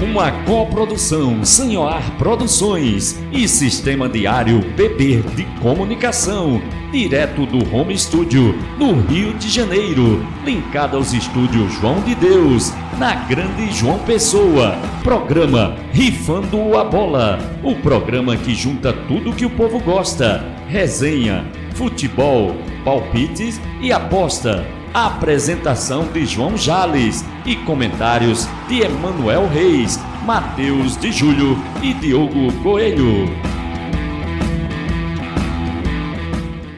Uma coprodução Sanhoar Produções e Sistema Diário PP de Comunicação, direto do Home Studio, no Rio de Janeiro, linkado aos estúdios João de Deus, na Grande João Pessoa. Programa Rifando a Bola, o programa que junta tudo que o povo gosta: resenha, futebol, palpites e aposta Apresentação de João Jales e comentários de Emanuel Reis, Matheus de Júlio e Diogo Coelho.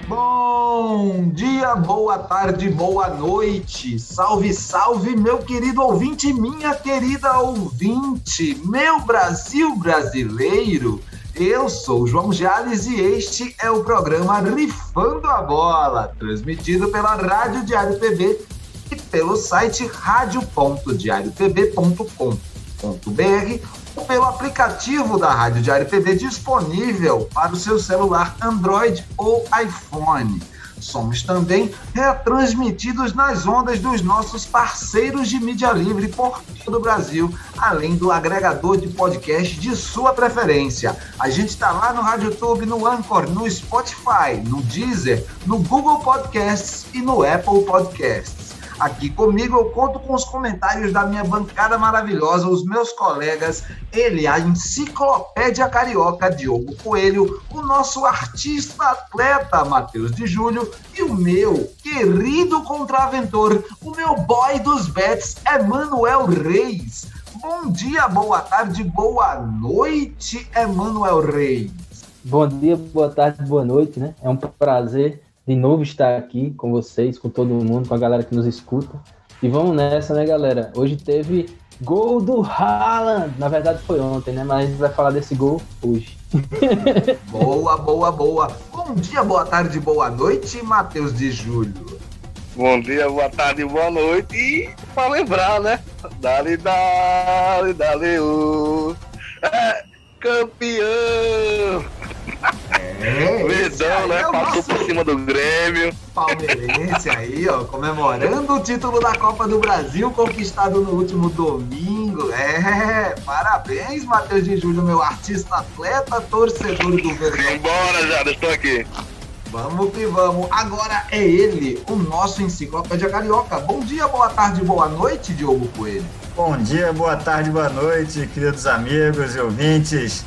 Bom dia, boa tarde, boa noite. Salve, salve, meu querido ouvinte, minha querida ouvinte, meu Brasil brasileiro. Eu sou o João Jales e este é o programa Rifando a Bola, transmitido pela Rádio Diário TV e pelo site radio.diariotv.com.br ou pelo aplicativo da Rádio Diário TV disponível para o seu celular Android ou iPhone. Somos também retransmitidos nas ondas dos nossos parceiros de mídia livre por todo o Brasil, além do agregador de podcast de sua preferência. A gente está lá no RadioTube, no Anchor, no Spotify, no Deezer, no Google Podcasts e no Apple Podcasts. Aqui comigo eu conto com os comentários da minha bancada maravilhosa, os meus colegas, ele, a enciclopédia carioca Diogo Coelho, o nosso artista atleta Matheus de Júlio e o meu querido contraventor, o meu boy dos bets, Emanuel Reis. Bom dia, boa tarde, boa noite, Emanuel Reis. Bom dia, boa tarde, boa noite, né? É um prazer de novo estar aqui com vocês, com todo mundo, com a galera que nos escuta. E vamos nessa, né, galera? Hoje teve gol do Haaland. Na verdade foi ontem, né? Mas a gente vai falar desse gol hoje. boa, boa, boa. Bom dia, boa tarde, boa noite, Matheus de Júlio. Bom dia, boa tarde, boa noite. E pra lembrar, né? Dali, dali, dali, uh. é, campeão! É, Verdão, né? É Passou por cima do Grêmio. Palmeirense aí, ó, comemorando o título da Copa do Brasil conquistado no último domingo. É, parabéns, Matheus de Júlio, meu artista atleta, torcedor do Verdão. Vambora, já, estou aqui. Vamos que vamos. Agora é ele, o nosso enciclopédia carioca. Bom dia, boa tarde, boa noite, Diogo Coelho. Bom dia, boa tarde, boa noite, queridos amigos e ouvintes.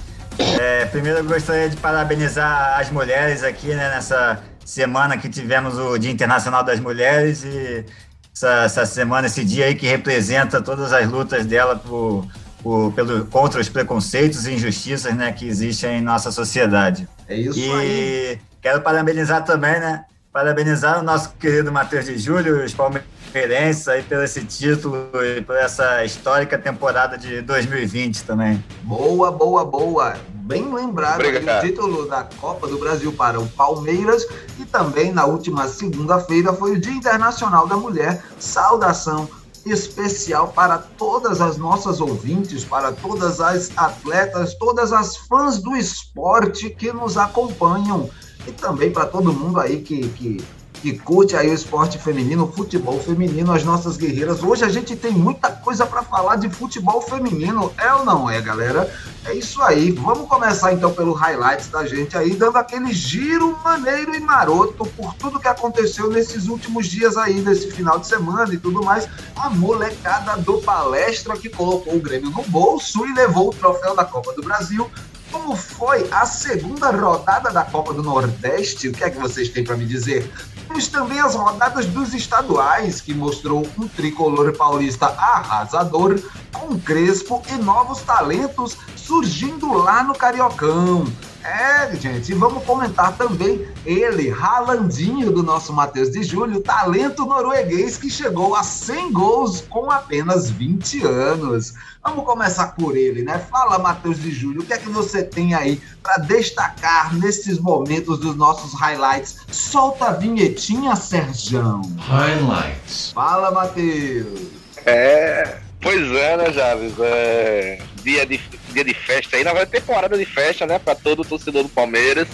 É, primeiro eu gostaria de parabenizar as mulheres aqui né, nessa semana que tivemos o Dia Internacional das Mulheres e essa, essa semana, esse dia aí que representa todas as lutas dela por, por, pelo, contra os preconceitos e injustiças né, que existem em nossa sociedade. É isso e aí. quero parabenizar também, né? Parabenizar o nosso querido Matheus de Júlio, os palmeirenses aí pelo esse título e por essa histórica temporada de 2020 também. Boa, boa, boa. Bem lembrado o título da Copa do Brasil para o Palmeiras e também na última segunda-feira foi o Dia Internacional da Mulher. Saudação especial para todas as nossas ouvintes, para todas as atletas, todas as fãs do esporte que nos acompanham e também para todo mundo aí que, que que curte aí o esporte feminino, o futebol feminino, as nossas guerreiras. Hoje a gente tem muita coisa para falar de futebol feminino, é ou não é, galera? É isso aí. Vamos começar então pelo highlights da gente aí, dando aquele giro maneiro e maroto por tudo que aconteceu nesses últimos dias aí, nesse final de semana e tudo mais. A molecada do palestra que colocou o Grêmio no bolso e levou o troféu da Copa do Brasil como foi a segunda rodada da Copa do Nordeste? O que é que vocês têm para me dizer? Temos também as rodadas dos estaduais, que mostrou um tricolor paulista arrasador, com Crespo e novos talentos surgindo lá no Cariocão. É, gente, e vamos comentar também ele, Ralandinho do nosso Matheus de Júlio, talento norueguês que chegou a 100 gols com apenas 20 anos. Vamos começar por ele, né? Fala, Matheus de Júlio, o que é que você tem aí para destacar nesses momentos dos nossos highlights? Solta a vinhetinha, Serjão. Highlights. Fala, Matheus. É, pois é, né, Javes? É, dia de dia de festa aí, na verdade, temporada de festa, né, para todo torcedor do Palmeiras.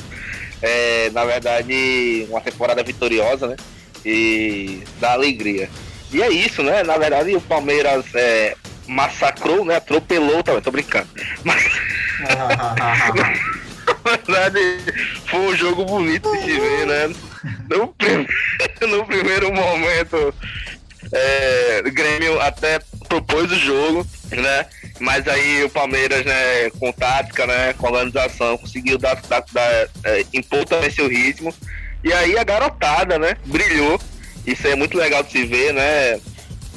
É, na verdade, uma temporada vitoriosa, né? E da alegria. E é isso, né? Na verdade, o Palmeiras é, massacrou, né? Atropelou, também, tô brincando. Mas. Na verdade, foi um jogo bonito de se ver, né? No, prim... no primeiro momento, é, o Grêmio até propôs o jogo, né? Mas aí o Palmeiras, né, com tática, né, com organização, conseguiu dar, dar, dar é, impor também seu ritmo. E aí a garotada, né, brilhou. Isso é muito legal de se ver, né?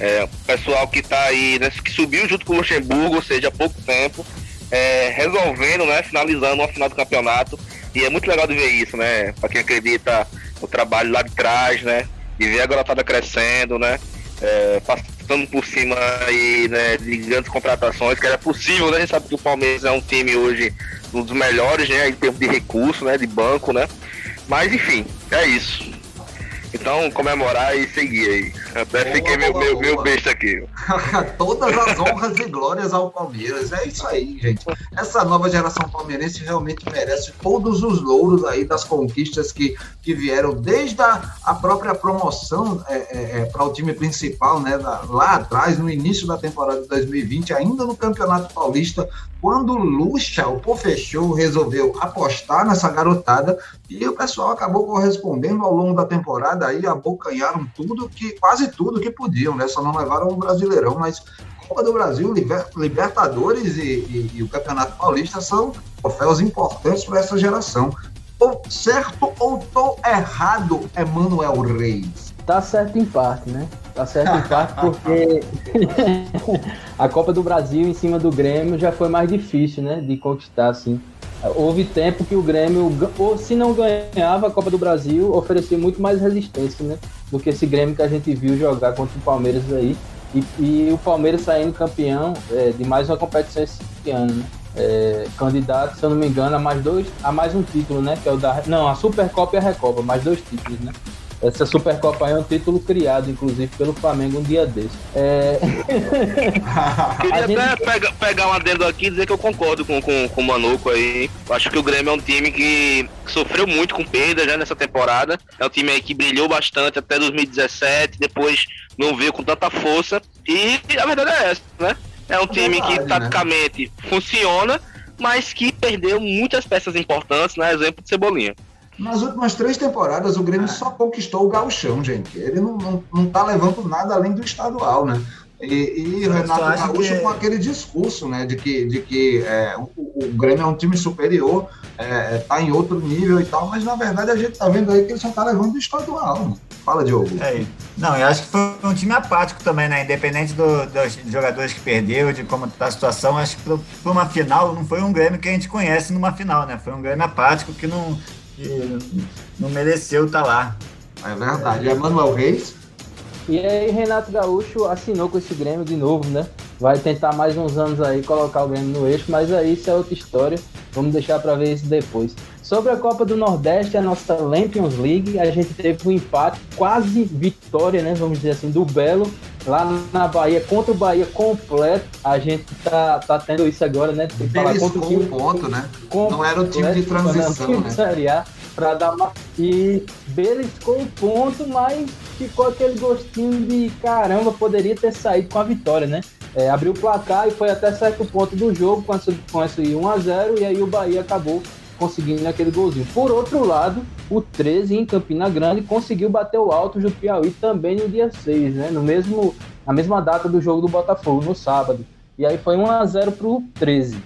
É, o pessoal que tá aí, né, que subiu junto com o Luxemburgo, ou seja, há pouco tempo, é, resolvendo, né, finalizando uma final do campeonato. E é muito legal de ver isso, né? Pra quem acredita no trabalho lá de trás, né? De ver a garotada crescendo, né? É, passando por cima aí, né, de grandes contratações, que era possível, né? A gente sabe que o Palmeiras é um time hoje um dos melhores, né? Em termos de recurso, né? De banco, né? Mas enfim, é isso. Então, comemorar e seguir aí. Até boa, fiquei boa, meu, meu, meu besta aqui. Todas as honras e glórias ao Palmeiras. É isso aí, gente. Essa nova geração palmeirense realmente merece todos os louros aí das conquistas que, que vieram desde a, a própria promoção é, é, é, para o time principal, né? lá atrás, no início da temporada de 2020, ainda no Campeonato Paulista, quando Lucha, o Pofechou, resolveu apostar nessa garotada e o pessoal acabou correspondendo ao longo da temporada aí, abocanharam tudo, que quase tudo que podiam, né? Só não levaram o Brasileirão, mas Copa do Brasil, Libertadores e, e, e o Campeonato Paulista são troféus importantes para essa geração. Tô certo ou tô errado, Emanuel Reis? Tá certo em parte, né? Tá certo em parte porque a Copa do Brasil em cima do Grêmio já foi mais difícil, né? De conquistar, assim. Houve tempo que o Grêmio, ou se não ganhava a Copa do Brasil, oferecia muito mais resistência, né? Do que esse Grêmio que a gente viu jogar contra o Palmeiras aí. E, e o Palmeiras saindo campeão é, de mais uma competição esse ano, né? É, candidato, se eu não me engano, a mais dois, a mais um título, né? Que é o da. Não, a Supercopa e a Recopa, mais dois títulos, né? Essa Supercopa aí é um título criado, inclusive, pelo Flamengo um dia desse. É... Queria gente... até pegar, pegar um adendo aqui e dizer que eu concordo com, com, com o Manuco aí. Eu acho que o Grêmio é um time que sofreu muito com perda já nessa temporada. É um time aí que brilhou bastante até 2017, depois não veio com tanta força. E a verdade é essa, né? É um é time que né? taticamente né? funciona, mas que perdeu muitas peças importantes, né? Exemplo de Cebolinha. Nas últimas três temporadas, o Grêmio só conquistou o gauchão, gente. Ele não, não, não tá levando nada além do estadual, né? E, e Renato Gaúcho que... com aquele discurso, né, de que, de que é, o, o, Grêmio é um time superior, é, tá em outro nível e tal, mas na verdade a gente tá vendo aí que ele só tá levando o estadual. Né? Fala, Diogo. É, não, eu acho que foi um time apático também, né? Independente do, dos jogadores que perdeu, de como tá a situação, acho que para uma final não foi um Grêmio que a gente conhece numa final, né? Foi um Grêmio apático que não, que não mereceu estar tá lá. É verdade. É Manuel Reis? E aí Renato Gaúcho assinou com esse Grêmio de novo, né? Vai tentar mais uns anos aí colocar o Grêmio no eixo, mas aí isso é outra história. Vamos deixar para ver isso depois. Sobre a Copa do Nordeste, a nossa Champions League, a gente teve um empate, quase vitória, né? Vamos dizer assim, do Belo, lá na Bahia, contra o Bahia completo. A gente tá, tá tendo isso agora, né? Tem que falar contra o time. ponto, né? Não era o time de transição, não, né? para dar uma. E beliscou o ponto, mas ficou aquele gostinho de caramba, poderia ter saído com a vitória, né? É, abriu o placar e foi até certo ponto do jogo com esse, com esse 1x0 e aí o Bahia acabou conseguindo aquele golzinho. Por outro lado, o 13 em Campina Grande conseguiu bater o alto do Piauí também no dia 6, né? No mesmo, na mesma data do jogo do Botafogo, no sábado. E aí foi 1 a 0 pro 13.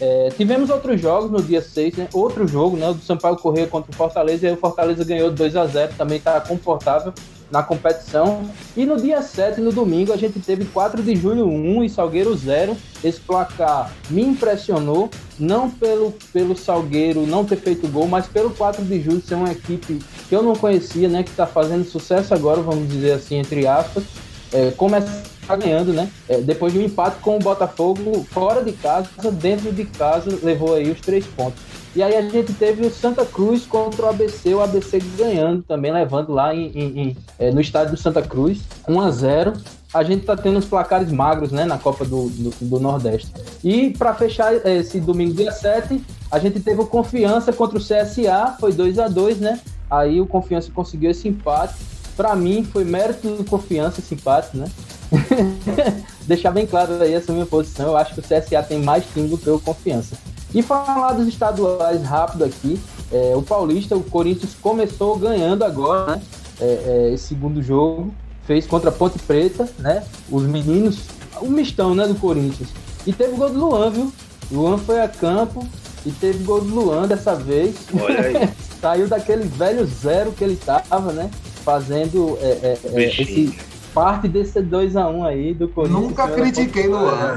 É, tivemos outros jogos no dia 6, né? Outro jogo, né? O do Sampaio Correia contra o Fortaleza, e aí o Fortaleza ganhou 2 a 0 também está confortável na competição. E no dia 7, no domingo, a gente teve 4 de julho 1 e Salgueiro 0. Esse placar me impressionou, não pelo, pelo Salgueiro não ter feito gol, mas pelo 4 de julho ser uma equipe que eu não conhecia, né? Que está fazendo sucesso agora, vamos dizer assim, entre aspas. É, começa tá ganhando, né? É, depois de um empate com o Botafogo fora de casa, dentro de casa, levou aí os três pontos. E aí a gente teve o Santa Cruz contra o ABC, o ABC ganhando também, levando lá em, em, em, é, no estádio do Santa Cruz, 1 a 0 a gente tá tendo os placares magros, né, na Copa do, do, do Nordeste. E para fechar esse domingo, dia 7, a gente teve o Confiança contra o CSA, foi 2 a 2 né? Aí o Confiança conseguiu esse empate. Para mim, foi mérito do Confiança esse empate, né? deixar bem claro aí essa minha posição. Eu acho que o CSA tem mais time do que o Confiança. E falar dos estaduais rápido aqui, é, o Paulista, o Corinthians começou ganhando agora, né? É, é, esse segundo jogo, fez contra a Ponte Preta, né? Os meninos, o mistão, né, do Corinthians. E teve gol do Luan, viu? Luan foi a campo e teve gol do Luan dessa vez. Olha aí. Saiu daquele velho zero que ele tava, né? Fazendo é, é, é, esse parte desse 2x1 um aí do Corinthians. Nunca critiquei Luan.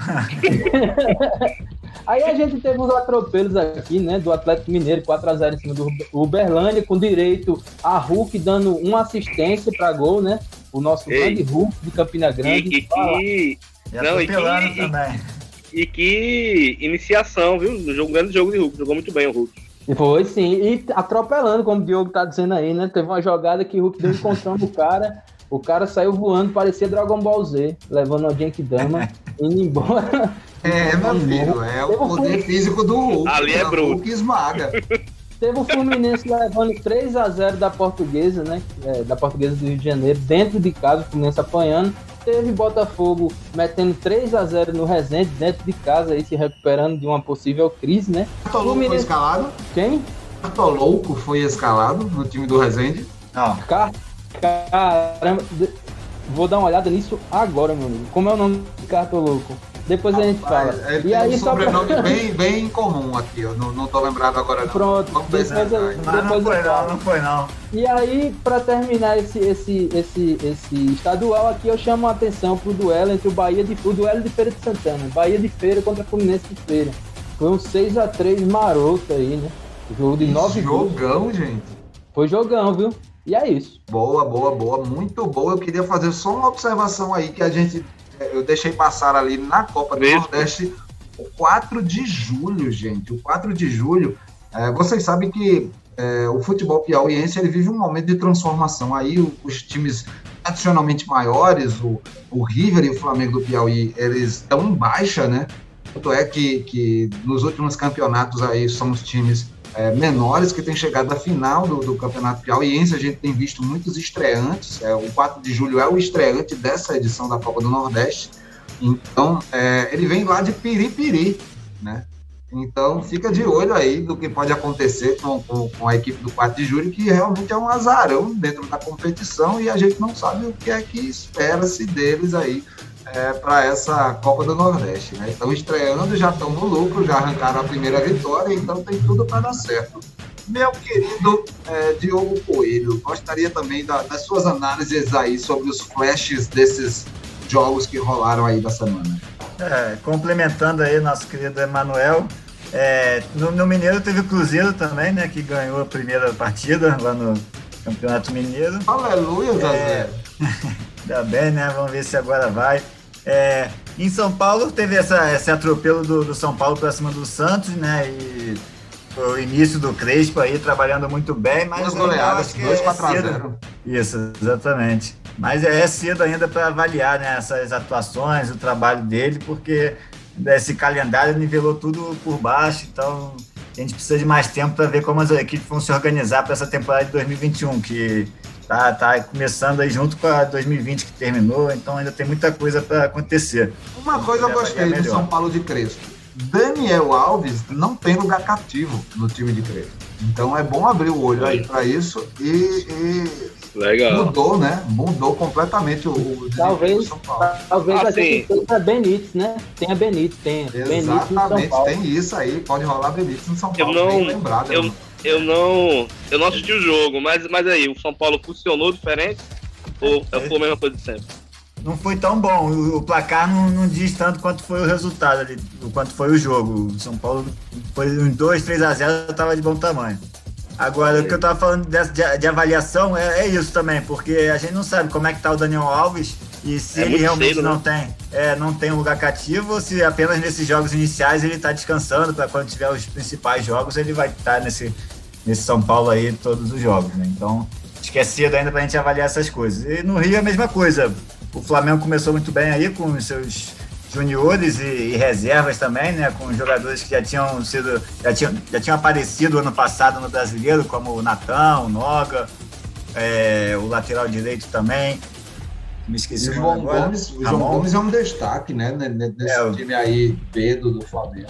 Aí a gente teve os atropelos aqui, né? Do Atlético Mineiro, 4x0 em cima do Uberlândia, com direito a Hulk dando uma assistência para gol, né? O nosso Ei. grande Hulk de Campina Grande. E, e que. Não, e que, também. E, e que iniciação, viu? No jogo, grande jogo de Hulk. Jogou muito bem o Hulk. Foi sim, e atropelando, como o Diogo tá dizendo aí, né? Teve uma jogada que o Hulk deu encontrando o cara. O cara saiu voando, parecia Dragon Ball Z, levando a Genkidama, indo embora. É, meu filho, é o poder físico do Hulk. Ali é bruto. Hulk esmaga. Teve o Fluminense levando 3 a 0 da Portuguesa, né? É, da Portuguesa do Rio de Janeiro, dentro de casa, o Fluminense apanhando. Teve Botafogo metendo 3 a 0 no Resende, dentro de casa, aí se recuperando de uma possível crise, né? Cartolouco Fluminense... foi escalado? Quem? Cartolouco foi escalado no time do Resende? Não. Car... Caramba, vou dar uma olhada nisso agora, meu amigo. Como é o nome do Cartolouco? Depois a gente fala. Ele e aí, um sobrenome pra... bem, bem comum aqui, eu não, não tô lembrado agora não. Pronto, Vamos depois, eu, depois não foi não, não foi não. E aí, para terminar esse, esse, esse, esse estadual aqui, eu chamo a atenção pro duelo entre o Bahia de o duelo de Feira de Santana. Bahia de Feira contra Fluminense de Feira. Foi um 6x3 maroto aí, né? Jogo de 9 Jogão, gols. gente. Foi jogão, viu? E é isso. Boa, boa, boa. Muito boa. Eu queria fazer só uma observação aí que a gente eu deixei passar ali na Copa do Nordeste o 4 de julho, gente. O 4 de julho, é, vocês sabem que é, o futebol piauiense ele vive um momento de transformação. Aí os times tradicionalmente maiores, o, o River e o Flamengo do Piauí, eles estão em baixa, né? Tanto é que, que nos últimos campeonatos aí são os times é, menores que têm chegado à final do, do Campeonato Piauiense. A gente tem visto muitos estreantes. É, o 4 de julho é o estreante dessa edição da Copa do Nordeste. Então, é, ele vem lá de Piripiri, né? Então, fica de olho aí do que pode acontecer com, com, com, a equipe do 4 de julho, que realmente é um azarão dentro da competição e a gente não sabe o que é que espera-se deles aí é, para essa Copa do Nordeste. Né? Estão estreando, já estão no lucro, já arrancaram a primeira vitória, então tem tudo para dar certo. Meu querido é, Diogo Coelho, gostaria também da, das suas análises aí sobre os flashes desses jogos que rolaram aí da semana. É, complementando aí nosso querido Emanuel, é, no, no, Mineiro teve o Cruzeiro também, né, que ganhou a primeira partida lá no Campeonato Mineiro. Aleluia, Zé. É, ainda bem, né? Vamos ver se agora vai. É, em São Paulo teve essa, esse atropelo do, do São Paulo para cima do Santos, né? E o início do Crespo aí trabalhando muito bem, mas duas goleadas, dois 4 é a 0. Isso, exatamente. Mas é cedo ainda para avaliar né, essas atuações, o trabalho dele, porque esse calendário nivelou tudo por baixo, então a gente precisa de mais tempo para ver como as equipes vão se organizar para essa temporada de 2021, que tá, tá começando aí junto com a 2020 que terminou, então ainda tem muita coisa para acontecer. Uma coisa eu gostei do São Paulo de Crespo. Daniel Alves não tem lugar cativo no time de Crespo. Então é bom abrir o olho aí para isso e, e Legal. Mudou, né? Mudou completamente o, o talvez, São Paulo. Talvez assim, a gente tenha Benítez, né? Tenha Benítez, tem. Exatamente, tem isso aí. Pode rolar Benítez no São Paulo. Eu não, lembrado, eu, eu não, eu não assisti o jogo, mas, mas aí, o São Paulo funcionou diferente? Ou é, foi a mesma coisa de sempre? Não foi tão bom. O, o placar não, não, diz tanto quanto foi o resultado ali, quanto foi o jogo. O São Paulo foi em 2, 3 a 0 estava de bom tamanho. Agora, o que eu estava falando de, de, de avaliação é, é, isso também, porque a gente não sabe como é que tá o Daniel Alves e se é ele realmente cedo, não né? tem é, não tem um lugar cativo ou se apenas nesses jogos iniciais ele está descansando para quando tiver os principais jogos ele vai estar tá nesse, nesse São Paulo aí todos os jogos, né? Então, acho que é cedo ainda para a gente avaliar essas coisas. E no Rio é a mesma coisa. O Flamengo começou muito bem aí com os seus juniores e, e, reservas também, né, com jogadores que já tinham sido, já tinham, já tinham aparecido ano passado no Brasileiro, como o Natão, o Noga, é, o lateral direito também. Me esqueci o João Gomes, o João Gomes é um destaque, né? Nesse é, time aí, Pedro do Flamengo.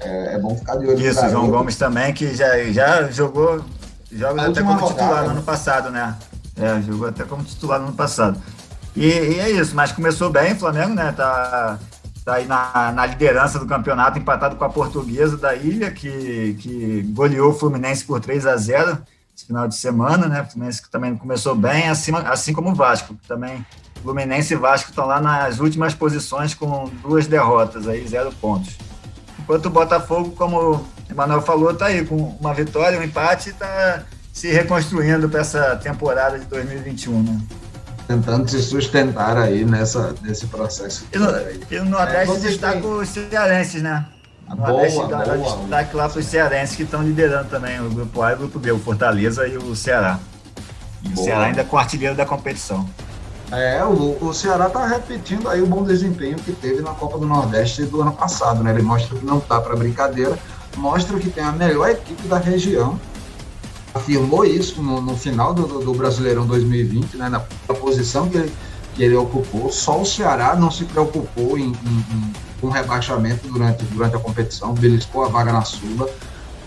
É, é, bom ficar de olho. Isso, o João Gomes também, que já, já jogou, joga até como rodada, titular no ano passado, né? É, jogou até como titular no ano passado. E, e, é isso, mas começou bem o Flamengo, né? Tá, tá aí na, na liderança do campeonato, empatado com a portuguesa da ilha, que, que goleou o Fluminense por 3 a 0 esse final de semana, né? O Fluminense que também começou bem, acima, assim como o Vasco. Também Fluminense e Vasco estão lá nas últimas posições com duas derrotas, aí zero pontos. Enquanto o Botafogo, como o Emanuel falou, está aí com uma vitória, um empate, está se reconstruindo para essa temporada de 2021, né? Tentando se sustentar aí nessa, nesse processo. E no, e no Nordeste é, destaca os cearenses, né? No boa, Nordeste boa, destaque lá para os cearenses que estão liderando também o grupo A e o grupo B, o Fortaleza e o Ceará. E o Ceará ainda é com artilheiro da competição. É, o, o Ceará está repetindo aí o bom desempenho que teve na Copa do Nordeste do ano passado, né? Ele mostra que não está para brincadeira, mostra que tem a melhor equipe da região. Afirmou isso no, no final do, do, Brasileirão 2020, né? Na, na posição que ele, que ele ocupou. Só o Ceará não se preocupou em, em, em com rebaixamento durante, durante a competição, beliscou a vaga na Sula.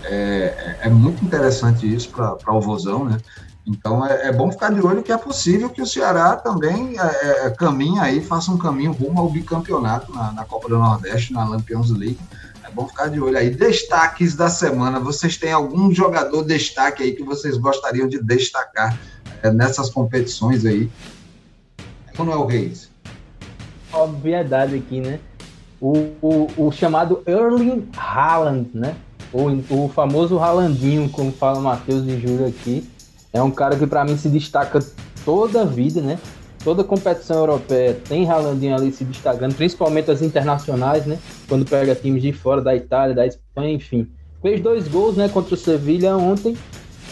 É, é, é muito interessante isso para o Vozão, né? Então é, é, bom ficar de olho que é possível que o Ceará também é, é, caminhe aí, faça um caminho rumo ao bicampeonato na, na, Copa do Nordeste, na Lampions League. É bom ficar de olho aí. Destaques da semana. Vocês têm algum jogador destaque aí que vocês gostariam de destacar é, nessas competições aí? Manuel Reis. Obviedade aqui, né? O, o, o chamado Erling Haaland, né? O, o famoso Haalandinho, como fala Matheus e Júlio aqui é um cara que para mim se destaca toda a vida, né? Toda competição europeia tem Haalandinho ali se destacando, principalmente as internacionais, né? Quando pega times de fora da Itália, da Espanha, enfim. Fez dois gols, né, contra o Sevilha ontem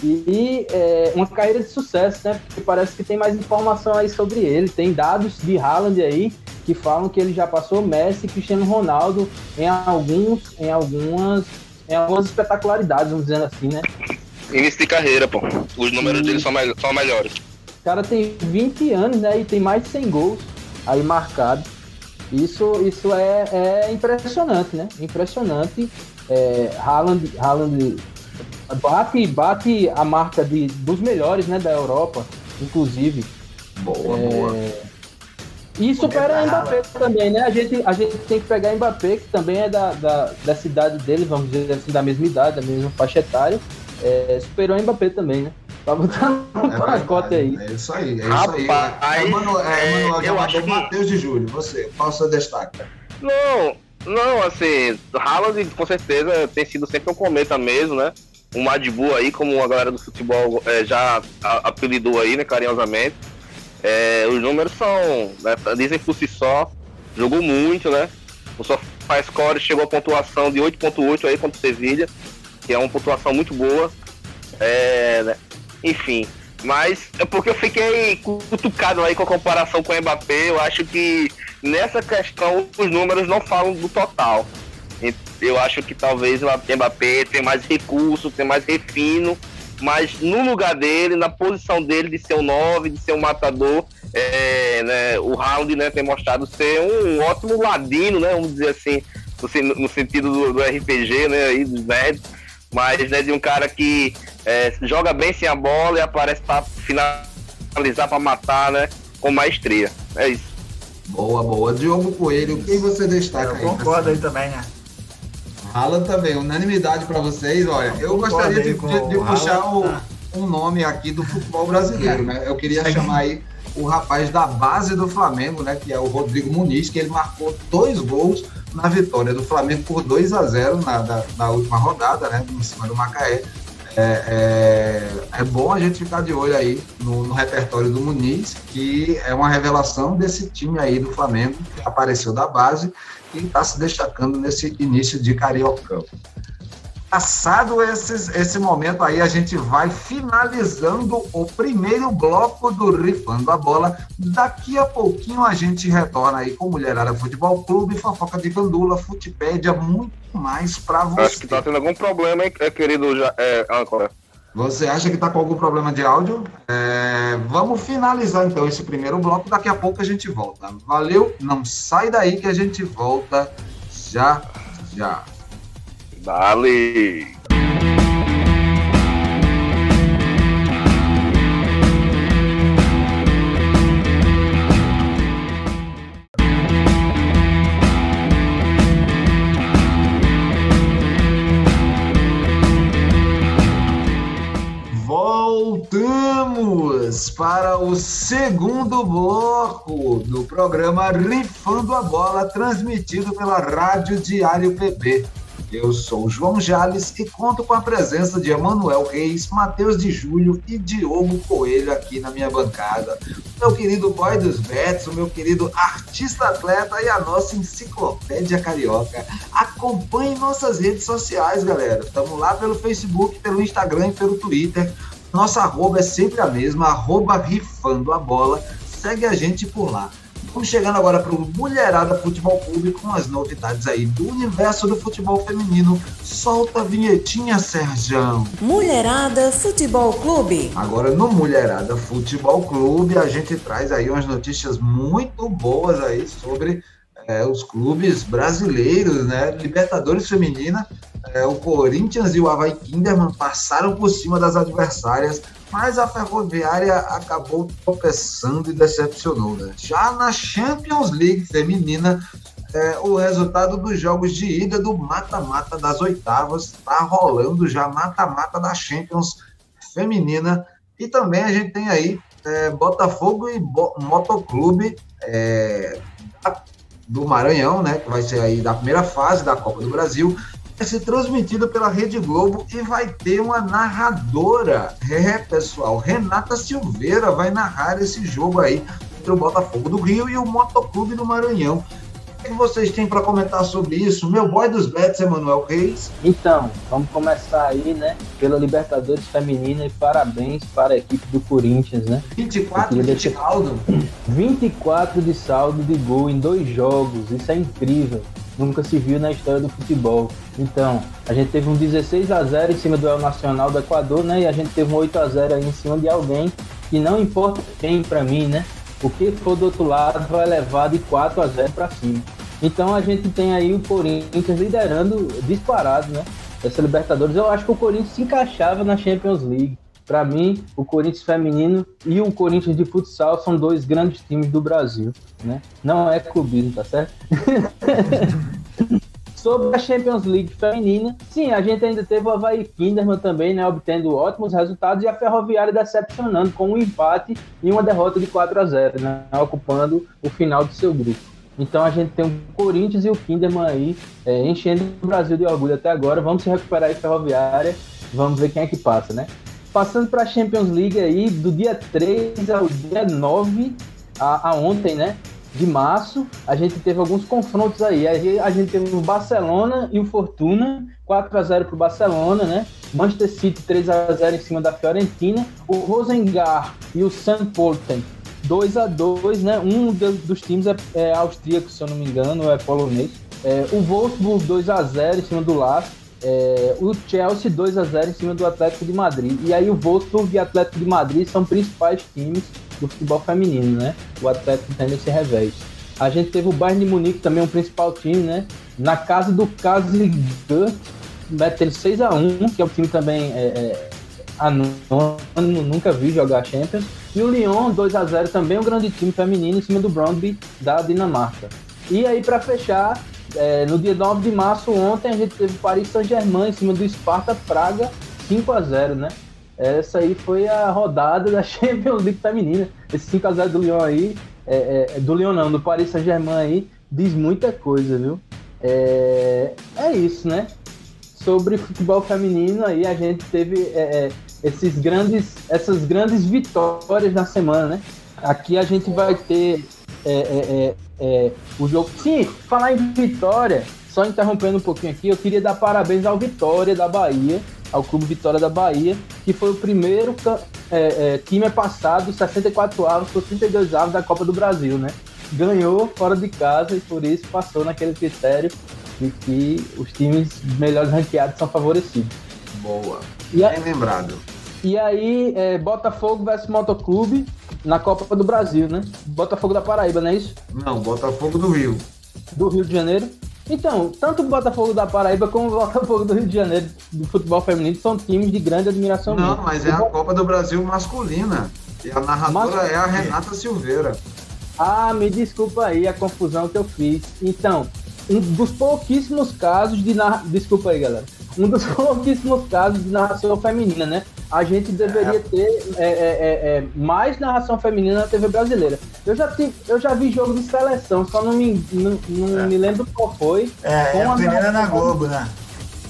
e, e é, uma carreira de sucesso, né? Porque parece que tem mais informação aí sobre ele. Tem dados de Haaland aí que falam que ele já passou Messi e Cristiano Ronaldo em alguns, em algumas, em algumas espetacularidades, vamos dizer assim, né? Início de carreira, pô. Os números dele são, me são melhores. O cara tem 20 anos, né? E tem mais de 100 gols aí marcados. Isso, isso é, é impressionante, né? Impressionante. É, Haaland, Haaland bate, bate a marca de, dos melhores né, da Europa, inclusive. Boa, é, boa. E supera Mbappé também, né? A gente, a gente tem que pegar Mbappé, que também é da, da, da cidade dele, vamos dizer assim, da mesma idade, da mesma faixa etária é, superou o Mbappé também, né? Tá botando um é pacote aí. É isso aí, é isso Rapaz, aí. É, Mano, é, eu acho que... Matheus de Júlio, você, qual o seu destaque? Não, não, assim, Haaland com certeza tem sido sempre um cometa mesmo, né? Um Madibu aí, como a galera do futebol é, já apelidou aí, né, carinhosamente. É, os números são, né, dizem por si só, jogou muito, né? O SofaScore chegou a pontuação de 8.8 aí contra o Sevilha que é uma pontuação muito boa. É, né? Enfim, mas é porque eu fiquei cutucado aí com a comparação com o Mbappé. Eu acho que nessa questão os números não falam do total. Eu acho que talvez o Mbappé tem mais recurso, tem mais refino, mas no lugar dele, na posição dele de ser um 9, de ser um matador, é, né, o Round né, tem mostrado ser um ótimo ladino, né, vamos dizer assim, no, no sentido do, do, RPG, né, aí, dos nerds mas né, de um cara que é, joga bem sem a bola e aparece para finalizar, para matar, né? Com maestria. É isso. Boa, boa. Diogo Coelho, quem você destaca eu aí? Concordo aí também, né? Alan também, unanimidade para vocês. Olha, eu, gostaria de, de, de puxar o, tá. um nome aqui do futebol brasileiro, né? Eu queria chamar aí o rapaz da base do Flamengo, né? Que é o Rodrigo Muniz, que ele marcou dois gols na vitória do Flamengo por 2 a 0 na, da, na última rodada, né, em cima do Macaé. É, é, é, bom a gente ficar de olho aí no, no, repertório do Muniz, que é uma revelação desse time aí do Flamengo, que apareceu da base e está se destacando nesse início de Cariocão. Passado esses, esse momento aí, a gente vai finalizando o primeiro bloco do Rifando a Bola. Daqui a pouquinho a gente retorna aí com Mulherada Futebol Clube, Fofoca de Gandula, Futipédia, muito mais para você. Acho que tá tendo algum problema, hein, querido é, âncora. Você acha que está com algum problema de áudio? É, vamos finalizar então esse primeiro bloco. Daqui a pouco a gente volta. Valeu, não sai daí que a gente volta já já. Dale! Voltamos para o segundo bloco do programa Rifando a Bola, transmitido pela Rádio Diário PB. Eu sou João Jales e conto com a presença de Emanuel Reis, Matheus de Júlio e Diogo Coelho aqui na minha bancada. Meu querido boy dos bets, o meu querido artista atleta e a nossa enciclopédia carioca. Acompanhe nossas redes sociais, galera. Estamos lá pelo Facebook, pelo Instagram e pelo Twitter. Nossa arroba é sempre a mesma, arroba rifando a bola. Segue a gente por lá. Vamos chegando agora para o Mulherada Futebol Clube com as novidades aí do universo do futebol feminino. Solta a vinhetinha, Serjão. Mulherada Futebol Clube. Agora no Mulherada Futebol Clube a gente traz aí umas notícias muito boas aí sobre é, os clubes brasileiros, né? Libertadores Feminina, é, o Corinthians e o Havaí Kinderman passaram por cima das adversárias mas a Ferroviária acabou tropeçando e decepcionou. Né? Já na Champions League feminina, é, o resultado dos jogos de ida do mata-mata das oitavas está rolando já mata-mata da Champions feminina. E também a gente tem aí é, Botafogo e Bo Motoclube é, do Maranhão, né, que vai ser aí da primeira fase da Copa do Brasil, vai ser transmitido pela Rede Globo e vai ter uma narradora. É, pessoal, Renata Silveira vai narrar esse jogo aí entre o Botafogo do Rio e o Motoclube do Maranhão. O que vocês têm para comentar sobre isso? Meu boy dos Betis, Emanuel Reis. Então, vamos começar aí, né? Pela Libertadores Feminina e parabéns para a equipe do Corinthians, né? 24 de saldo. 24 de saldo de gol em dois jogos, isso é incrível nunca se viu na história do futebol. Então, a gente teve um 16 a 0 em cima do El Nacional do Equador, né? E a gente teve um 8 a 0 aí em cima de alguém que não importa quem para mim, né? O que for do outro lado vai levar de 4 a 0 para cima. Então a gente tem aí o Corinthians liderando disparado, né? Essa Libertadores, eu acho que o Corinthians se encaixava na Champions League. Para mim, o Corinthians feminino e o Corinthians de futsal são dois grandes times do Brasil, né? Não é clubismo, tá certo? Sobre a Champions League feminina, sim, a gente ainda teve o Havaí Kinderman também, né, obtendo ótimos resultados, e a Ferroviária decepcionando com um empate e uma derrota de 4 a 0 né, ocupando o final do seu grupo. Então a gente tem o Corinthians e o Kinderman aí é, enchendo o Brasil de orgulho até agora. Vamos se recuperar aí, Ferroviária, vamos ver quem é que passa, né? Passando para a Champions League aí, do dia 3 ao dia 9, a, a, ontem, né? De março, a gente teve alguns confrontos aí. A, gente teve o Barcelona e o Fortuna, 4 a 0 para o Barcelona, né? Manchester City 3 a 0 em cima da Fiorentina. O Rosengar e o St. Polten 2 a 2 né? Um dos, times é, é, austríaco, se eu não me engano, é polonês. É, o Wolfsburg 2 a 0 em cima do Lask é, o Chelsea 2 a 0 em cima do Atlético de Madrid. E aí o Wolfsburg e Atlético de Madrid são principais times do futebol feminino, né? O Atlético tem esse revés. A gente teve o Bayern de Munique também um principal time, né? Na casa do Kazigurt, metendo 6 a 1 que é um time também é, é, anônimo, nunca vi jogar Champions. E o Lyon 2 a 0 também um grande time feminino em cima do Brøndby da Dinamarca. E aí para fechar, é, no dia 9 de março, ontem, a gente teve Paris Saint-Germain em cima do Sparta Praga 5 a 0 né? Essa aí foi a rodada da Champions League feminina. Esse 5 a 0 do Lyon aí, é, é, do Lyon não, do Paris Saint-Germain aí, diz muita coisa, viu? É, é isso, né? Sobre futebol feminino aí, a gente teve é, é, esses grandes, essas grandes vitórias na semana, né? Aqui a gente vai ter é, é, é, é, o jogo. Sim, falar em Vitória, só interrompendo um pouquinho aqui, eu queria dar parabéns ao Vitória da Bahia, ao Clube Vitória da Bahia, que foi o primeiro é, time passado 64 avos por 32 avos da Copa do Brasil, né? Ganhou fora de casa e por isso passou naquele critério de que os times melhores ranqueados são favorecidos. Boa. E Bem lembrado. E aí, é, Botafogo versus Motoclube na Copa do Brasil, né? Botafogo da Paraíba, não é isso? Não, Botafogo do Rio. Do Rio de Janeiro. Então, tanto o Botafogo da Paraíba como o Botafogo do Rio de Janeiro do futebol feminino são times de grande admiração. Não, mas é a Copa do Brasil masculina. E a narradora Mas... é a Renata Silveira. Ah, me desculpa aí a confusão que eu fiz. Então, um dos pouquíssimos casos de. Desculpa aí, galera. Um dos pouquíssimos casos de narração feminina, né? A gente deveria é. ter é, é, é, é, mais narração feminina na TV brasileira. Eu já, tive, eu já vi jogo de seleção, só não me, não, não me lembro qual foi. É, é a primeira na Globo, né?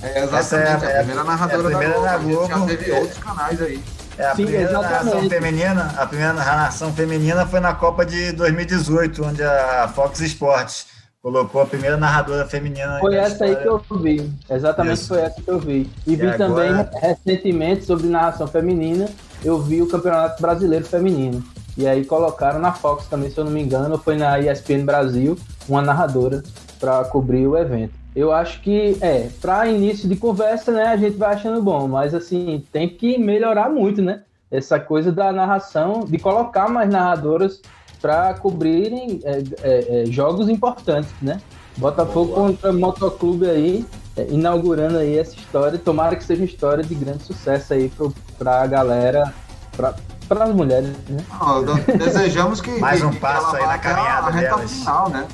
É, exatamente, a primeira narradora a primeira da Globo. Na Globo. já teve outros canais aí. É, a Sim, primeira exatamente. narração feminina, a primeira narração feminina foi na Copa de 2018, onde a Fox Sports colocou a primeira narradora feminina. Foi essa aí que eu vi. Exatamente Isso. foi essa que eu vi. E, e vi agora... também recentemente sobre narração feminina, eu vi o Campeonato Brasileiro Feminino. E aí colocaram na Fox também, se eu não me engano, foi na ESPN Brasil, uma narradora para cobrir o evento. Eu acho que, é, para início de conversa, né, a gente vai achando bom, mas assim, tem que melhorar muito, né? Essa coisa da narração, de colocar mais narradoras para cobrirem é, é, é, jogos importantes, né? Botafogo Boa. contra Motoclube aí, é, inaugurando aí essa história. Tomara que seja uma história de grande sucesso aí para a galera, pra, para as mulheres, né? Não, desejamos que. Mais um que passo aí na caminhada a reta delas. final, né?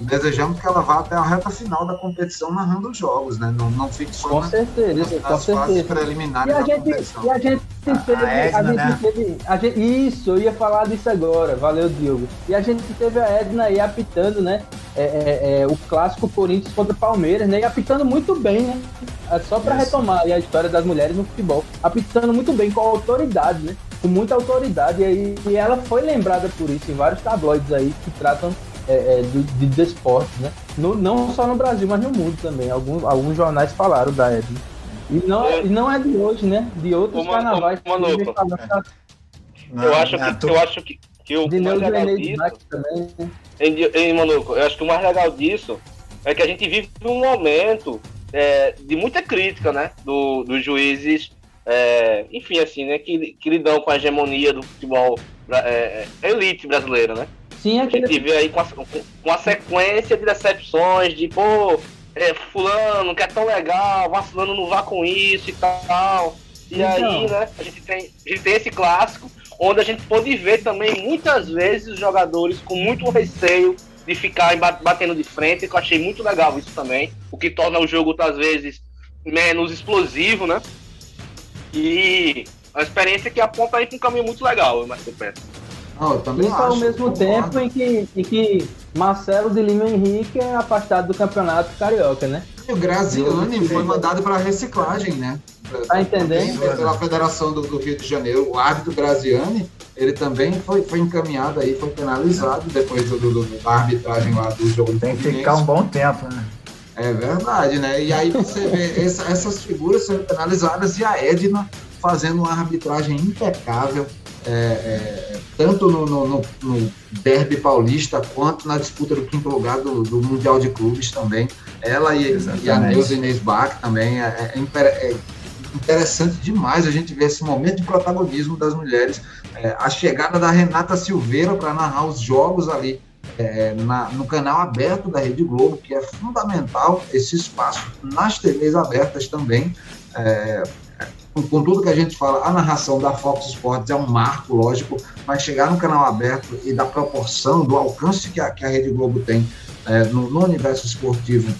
Desejamos que ela vá até a reta final da competição narrando os jogos, né? Não, não fique só com na, certeza, nas, com certeza. preliminares e a gente, competição. E a gente teve. A, Edna, a gente né? teve a gente, isso, eu ia falar disso agora. Valeu, Diogo. E a gente teve a Edna aí apitando, né? É, é, é, o clássico Corinthians contra Palmeiras, né? E apitando muito bem, né? É só para retomar a história das mulheres no futebol. Apitando muito bem, com autoridade, né? Com muita autoridade. E, aí, e ela foi lembrada por isso em vários tabloides aí que tratam é, é, de, de desportos, né? No, não só no Brasil, mas no mundo também. Alguns, alguns jornais falaram da Edna. E não, é, e não é de hoje, né? De outros uma, carnavais. Uma, uma eu, acho que, eu acho que, que o de mais legal disso... Também, né? em, em Manuco, eu acho que o mais legal disso é que a gente vive um momento é, de muita crítica, né? Do, dos juízes é, enfim, assim, né, que, que lidam com a hegemonia do futebol é, é elite brasileira, né? Sim, aquele... A gente vê aí com a, com a sequência de decepções, de, pô, é, fulano que é tão legal, vacilando não vá com isso e tal. E então... aí, né, a gente, tem, a gente tem esse clássico, onde a gente pode ver também, muitas vezes, os jogadores com muito receio de ficar batendo de frente, que eu achei muito legal isso também, o que torna o jogo, às vezes, menos explosivo, né? E a experiência que aponta aí para um caminho muito legal, eu também Isso acho, ao mesmo tempo em que, em que Marcelo de Lima Henrique é afastado do campeonato carioca, né? O Graziani foi mandado para reciclagem, né? Tá entendendo? Pela Federação do, do, Rio de Janeiro, o árbitro Graziani, ele também foi, foi encaminhado aí, foi penalizado depois do, do, da arbitragem lá do jogo. Tem que ficar um bom tempo, né? É verdade, né? E aí você vê essa, essas figuras sendo penalizadas e a Edna fazendo uma arbitragem impecável, é, é, tanto no, no, no, no, derby paulista quanto na disputa do quinto lugar do, do Mundial de Clubes também. Ela e, e a Neuza Inês Bach também. É, é, é, interessante demais a gente ver esse momento de protagonismo das mulheres. É, a chegada da Renata Silveira para narrar os jogos ali é, na, no canal aberto da Rede Globo, que é fundamental esse espaço nas TVs abertas também. É, com, com, tudo que a gente fala, a narração da Fox Sports é um marco, lógico, mas chegar no canal aberto e da proporção, do alcance que a, que a Rede Globo tem é, no, no, universo esportivo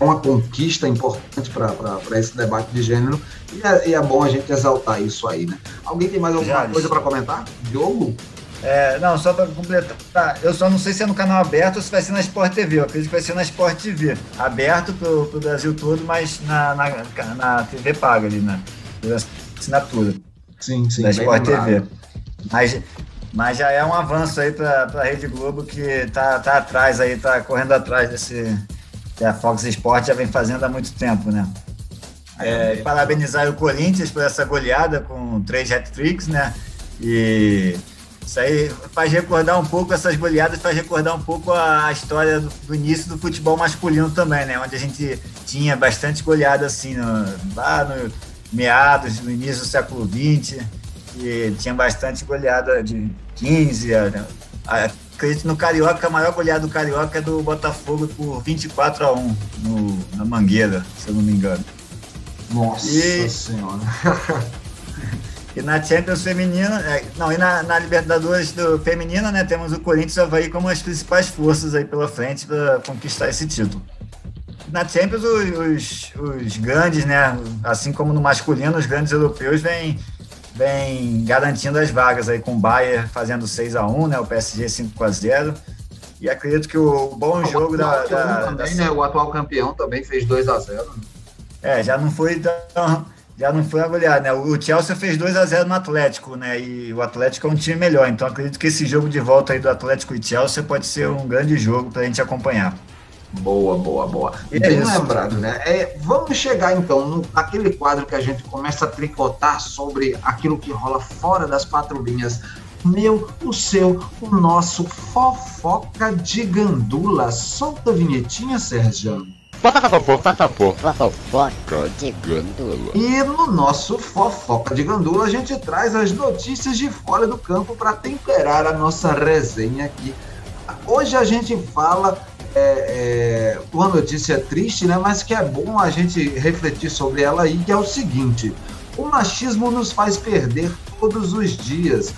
é uma conquista importante para esse debate de gênero e é, e é, bom a gente exaltar isso aí, né? Alguém tem mais alguma coisa para comentar? Diogo? É, não, só para completar, eu só não sei se é no canal aberto ou se vai ser na Sport TV. Eu acredito que vai ser na Sport TV. Aberto para o Brasil todo, mas na, na, na, TV paga ali, na assinatura. Sim, sim. Da Sport TV. Mas, mas já é um avanço aí para a Rede Globo que tá, tá atrás aí, tá correndo atrás desse. Que a Fox Sport já vem fazendo há muito tempo, né? É, parabenizar o Corinthians por essa goleada com três hat-tricks, né? E isso aí faz recordar um pouco, essas goleadas faz recordar um pouco a, história do, do, início do futebol masculino também, né? Onde a gente tinha bastante goleada assim, no, lá no, meados, no início do século XX, e tinha bastante goleada de 15. A, a, acredito no Carioca, a maior goleada do Carioca é do Botafogo por 24 a 1 no, na Mangueira, se eu não me engano. Nossa e, Senhora! e na Champions Feminina, é, não, e na, na Libertadores do Feminina, né, temos o Corinthians e o Havaí como as principais forças aí pela frente para conquistar esse título na Champions, os, os, grandes, né? Assim como no masculino, os grandes europeus vêm vem garantindo as vagas aí com o Bayern fazendo 6 a 1 né? O PSG 5 a 0 E acredito que o bom o jogo da, da, também, da... né? O atual campeão também fez 2 a 0 né? É, já não foi tão, já não foi agulhado, né? O Chelsea fez 2 a 0 no Atlético, né? E o Atlético é um time melhor, então acredito que esse jogo de volta aí do Atlético e Chelsea pode ser um grande jogo para a gente acompanhar. Boa, boa, boa. E Bem isso. lembrado, né? É, vamos chegar então no, naquele quadro que a gente começa a tricotar sobre aquilo que rola fora das quatro linhas. Meu, o seu, o nosso fofoca de gandula. Solta a vinhetinha, Sérgio. Fofoca de gandula. E no nosso fofoca de gandula a gente traz as notícias de fora do campo para temperar a nossa resenha aqui. Hoje a gente fala é, é, uma notícia triste, né, mas que é bom a gente refletir sobre ela aí, que é o seguinte: o machismo nos faz perder todos os dias.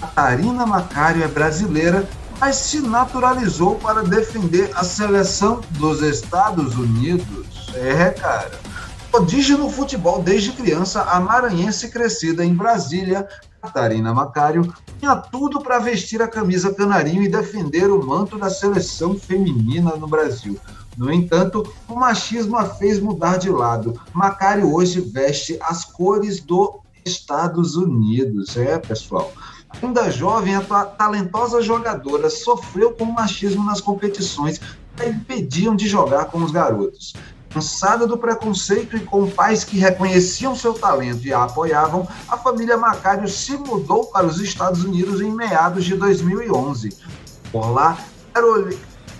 Catarina Macário é brasileira, mas se naturalizou para defender a seleção dos Estados Unidos. É, cara. Prodígio no futebol desde criança, a maranhense crescida em Brasília, Catarina Macário, tinha tudo para vestir a camisa canarinho e defender o manto da seleção feminina no Brasil. No entanto, o machismo a fez mudar de lado. Macário hoje veste as cores dos Estados Unidos. É, pessoal. Ainda jovem, a talentosa jogadora sofreu com machismo nas competições que a impediam de jogar com os garotos. Cansada do preconceito e com pais que reconheciam seu talento e a apoiavam, a família Macário se mudou para os Estados Unidos em meados de 2011. Por lá,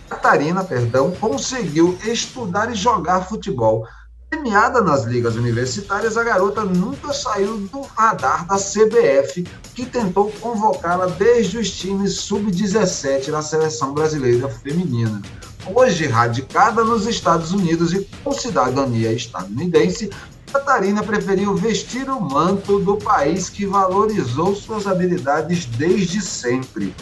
Catarina perdão, conseguiu estudar e jogar futebol. Premiada nas ligas universitárias, a garota nunca saiu do radar da CBF, que tentou convocá-la desde os times sub-17 da seleção brasileira feminina hoje radicada nos Estados Unidos e com cidadania estadunidense, Catarina preferiu vestir o manto do país que valorizou suas habilidades desde sempre.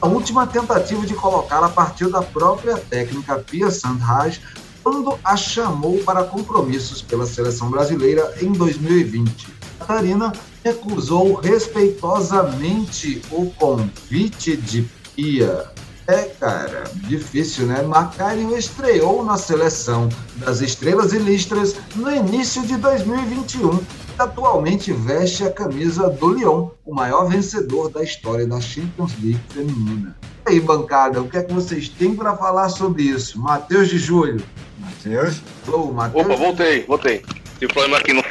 A última tentativa de colocá-la partiu da própria técnica Pia Sandhage, quando a chamou para compromissos pela seleção brasileira em 2020. Catarina recusou respeitosamente o convite de Pia. É, cara, difícil, né? Macário estreou na seleção das estrelas e listras no início de 2021 e atualmente veste a camisa do Lyon, o maior vencedor da história da Champions League feminina. E aí, bancada, o que é que vocês têm para falar sobre isso? Matheus de Júlio. Matheus? Ô, Matheus. Opa, voltei, voltei. Tive problema aqui no,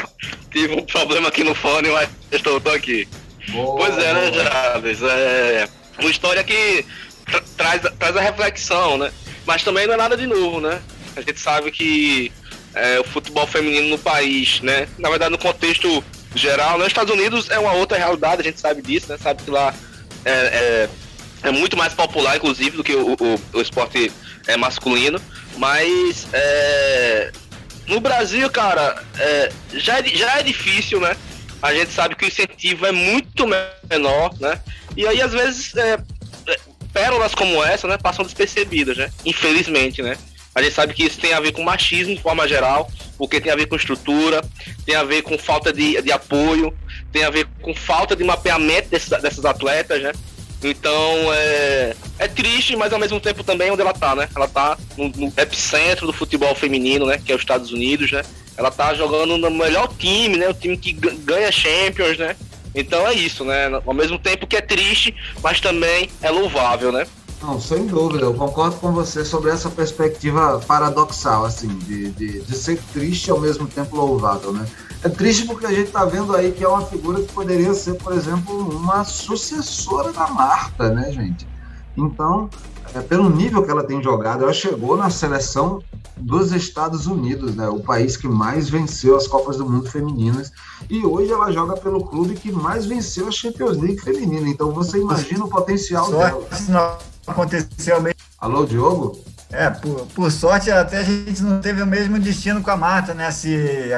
tive um problema aqui no fone, mas estou, estou aqui. Boa, pois é, né, Jarvis? É uma história que traz, traz a reflexão, né? Mas também não é nada de novo, né? A gente sabe que é, o futebol feminino no país, né? Na verdade, no contexto geral, nos né? Estados Unidos é uma outra realidade, a gente sabe disso, né? Sabe que lá é, é, é muito mais popular, inclusive, do que o, o, o esporte é, masculino. Mas é, no Brasil, cara, é, já, é, já é difícil, né? A gente sabe que o incentivo é muito menor, né? E aí, às vezes, é, pérolas como essa, né, passam despercebidas, né? Infelizmente, né? A gente sabe que isso tem a ver com machismo de forma geral, porque tem a ver com estrutura, tem a ver com falta de, de apoio, tem a ver com falta de mapeamento desses, dessas atletas, né? Então é, é triste, mas ao mesmo tempo também onde ela tá, né? Ela tá no, no epicentro do futebol feminino, né? Que é os Estados Unidos, né? Ela tá jogando no melhor time, né? O time que ganha Champions, né? Então é isso, né? Ao mesmo tempo que é triste, mas também é louvável, né? Não, sem dúvida, eu concordo com você sobre essa perspectiva paradoxal, assim, de, de, de ser triste ao mesmo tempo louvável, né? É triste porque a gente está vendo aí que é uma figura que poderia ser, por exemplo, uma sucessora da Marta, né, gente? Então, é, pelo nível que ela tem jogado, ela chegou na seleção dos Estados Unidos, né? O país que mais venceu as Copas do Mundo femininas. E hoje ela joga pelo clube que mais venceu a Champions League feminina. Então você imagina o potencial Só dela. não aconteceu mesmo. Alô, Diogo? É, por, por sorte até a gente não teve o mesmo destino com a Marta, né? Se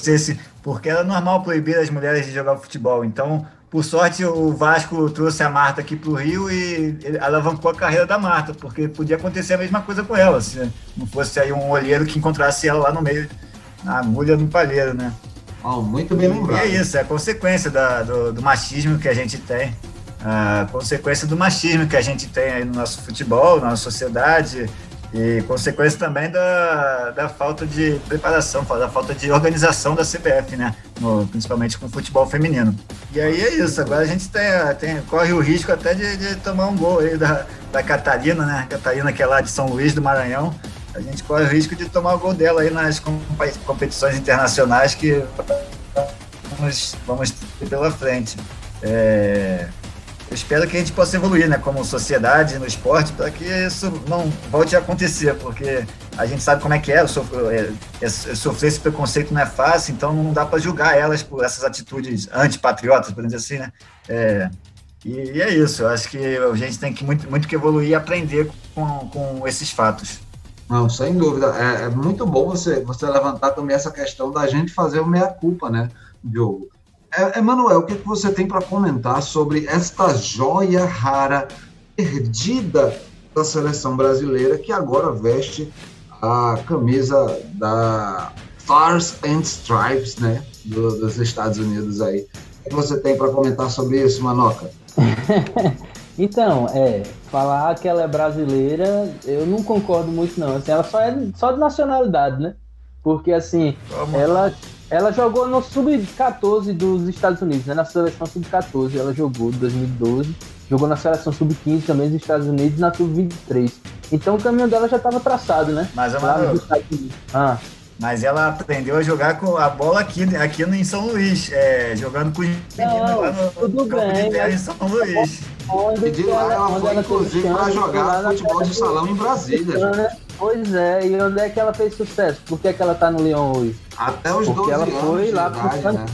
acontecesse, porque era normal proibir as mulheres de jogar futebol. Então, por sorte, o Vasco trouxe a Marta aqui para o Rio e alavancou a carreira da Marta, porque podia acontecer a mesma coisa com ela, se não fosse aí um olheiro que encontrasse ela lá no meio, na agulha do palheiro, né? Oh, muito bem lembrado. E é isso, é a consequência da, do, do, machismo que a gente tem, a consequência do machismo que a gente tem aí no nosso futebol, na nossa sociedade, e consequência também da, da falta de preparação, da falta de organização da CBF, né? No, principalmente com o futebol feminino. E aí é isso, agora a gente tem, tem, corre o risco até de, de tomar um gol aí da, da Catarina, né? Catarina que é lá de São Luís do Maranhão. A gente corre o risco de tomar o gol dela aí nas competições internacionais que vamos, vamos ter pela frente. É, eu espero que a gente possa evoluir, né, como sociedade no esporte, para que isso não volte a acontecer, porque a gente sabe como é que é, sofrer, é, é, sofrer esse preconceito não é fácil, então não dá para julgar elas por essas atitudes antipatriotas, por dizer assim, né? É, e, e, é isso, eu acho que a gente tem que muito, muito que evoluir e aprender com, com esses fatos. Não, sem dúvida. É, é muito bom você, você levantar também essa questão da gente fazer o meia-culpa, né, Diogo? É, Emanuel, o que, que você tem para comentar sobre esta joia rara perdida da seleção brasileira que agora veste a camisa da Stars and Stripes, né, do, dos Estados Unidos aí. O que você tem para comentar sobre isso, Manoca? então, é, falar que ela é brasileira, eu não concordo muito não. Assim, ela só é só de nacionalidade, né? Porque assim, ela ela jogou no Sub-14 dos Estados Unidos, né? Na seleção Sub-14 ela jogou, 2012. Jogou na seleção Sub-15 também dos Estados Unidos e na Sub-23. Então o caminho dela já estava traçado, né? Mas, Amaro, ah. mas ela aprendeu a jogar com a bola aqui, aqui em São Luís, é, jogando com os meninos lá no, tudo campo bem, de terra em São Luís. Onde e de lá ela, ela foi, inclusive, para jogar futebol de salão em Brasília. Pois é, e onde é que ela fez sucesso? Por que, é que ela tá no Lyon hoje? Até os Porque 12 ela foi anos lá idade, pro San... né?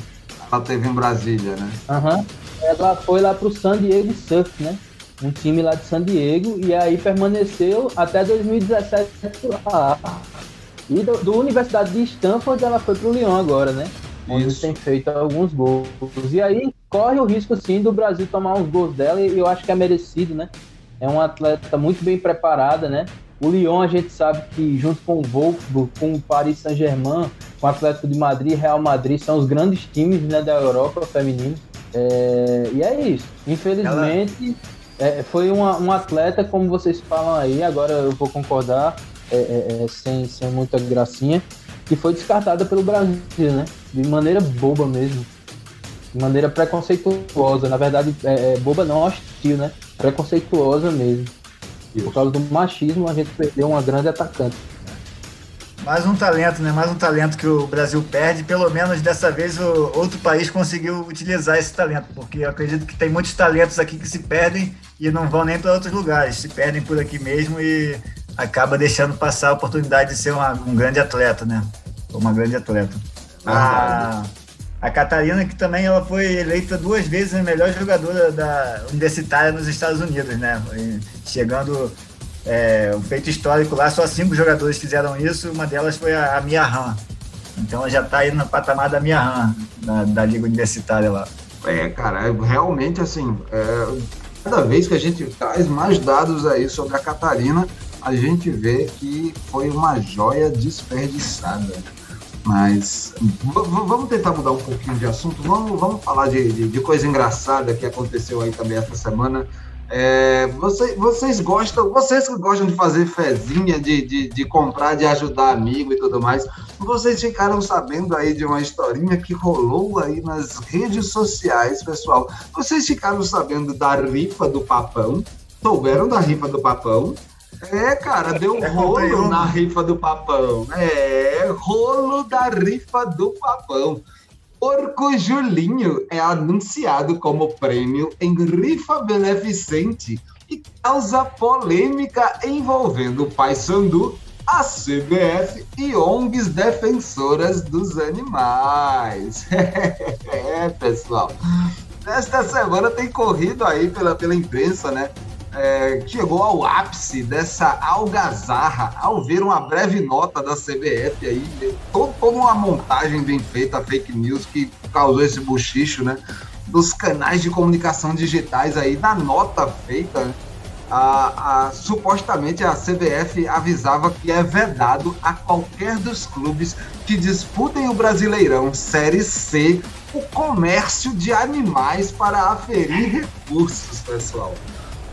Ela teve em Brasília, né? Aham. Uhum. Ela foi lá pro San Diego Surf, né? Um time lá de San Diego, e aí permaneceu até 2017 lá. E do, do Universidade de Stanford ela foi pro Lyon agora, né? Onde Isso. tem feito alguns gols. E aí corre o risco, sim, do Brasil tomar uns gols dela, e eu acho que é merecido, né? É uma atleta muito bem preparada, né? O Lyon, a gente sabe que junto com o Wolfsburg, com o Paris Saint-Germain, com o Atlético de Madrid e Real Madrid, são os grandes times né, da Europa feminino. É, e é isso. Infelizmente, é, foi uma, um atleta, como vocês falam aí, agora eu vou concordar, é, é, é, sem, sem muita gracinha, que foi descartada pelo Brasil, né? De maneira boba mesmo. De maneira preconceituosa. Na verdade, é, é boba não hostil, né? Preconceituosa mesmo. Por causa do machismo, a gente perdeu uma grande atacante. Mais um talento, né? Mais um talento que o Brasil perde. Pelo menos dessa vez o outro país conseguiu utilizar esse talento, porque eu acredito que tem muitos talentos aqui que se perdem e não vão nem para outros lugares, se perdem por aqui mesmo e acaba deixando passar a oportunidade de ser uma, um grande atleta, né? Uma grande atleta. Ah, a Catarina, que também ela foi eleita duas vezes a melhor jogadora da universitária nos Estados Unidos, né? Chegando é, um feito histórico lá, só cinco jogadores fizeram isso, uma delas foi a, a Mia Han. Então ela já está aí no patamar da Mia Han, da, Liga Universitária lá. É, cara, é realmente assim, é, cada vez que a gente traz mais dados aí sobre a Catarina, a gente vê que foi uma joia desperdiçada. Mas vamos tentar mudar um pouquinho de assunto. Vamos, vamos falar de, de, de coisa engraçada que aconteceu aí também essa semana. É, você, vocês gostam, vocês que gostam de fazer fezinha, de, de, de, comprar, de ajudar amigo e tudo mais, vocês ficaram sabendo aí de uma historinha que rolou aí nas redes sociais, pessoal. Vocês ficaram sabendo da rifa do papão? Souberam da rifa do papão? É, cara, deu é rolo na rifa do papão. É, rolo da rifa do papão. Porco Julinho é anunciado como prêmio em rifa beneficente e causa polêmica envolvendo o pai Sandu a CBF e ONGs defensoras dos animais. é, pessoal. Esta semana tem corrido aí pela, pela imprensa, né? É, chegou ao ápice dessa algazarra ao ver uma breve nota da CBF aí, todo, toda uma montagem bem feita, fake news, que causou esse buchicho, né? Dos canais de comunicação digitais aí, da nota feita, né? a, a, supostamente a CBF avisava que é vedado a qualquer dos clubes que disputem o Brasileirão Série C o comércio de animais para aferir recursos, pessoal.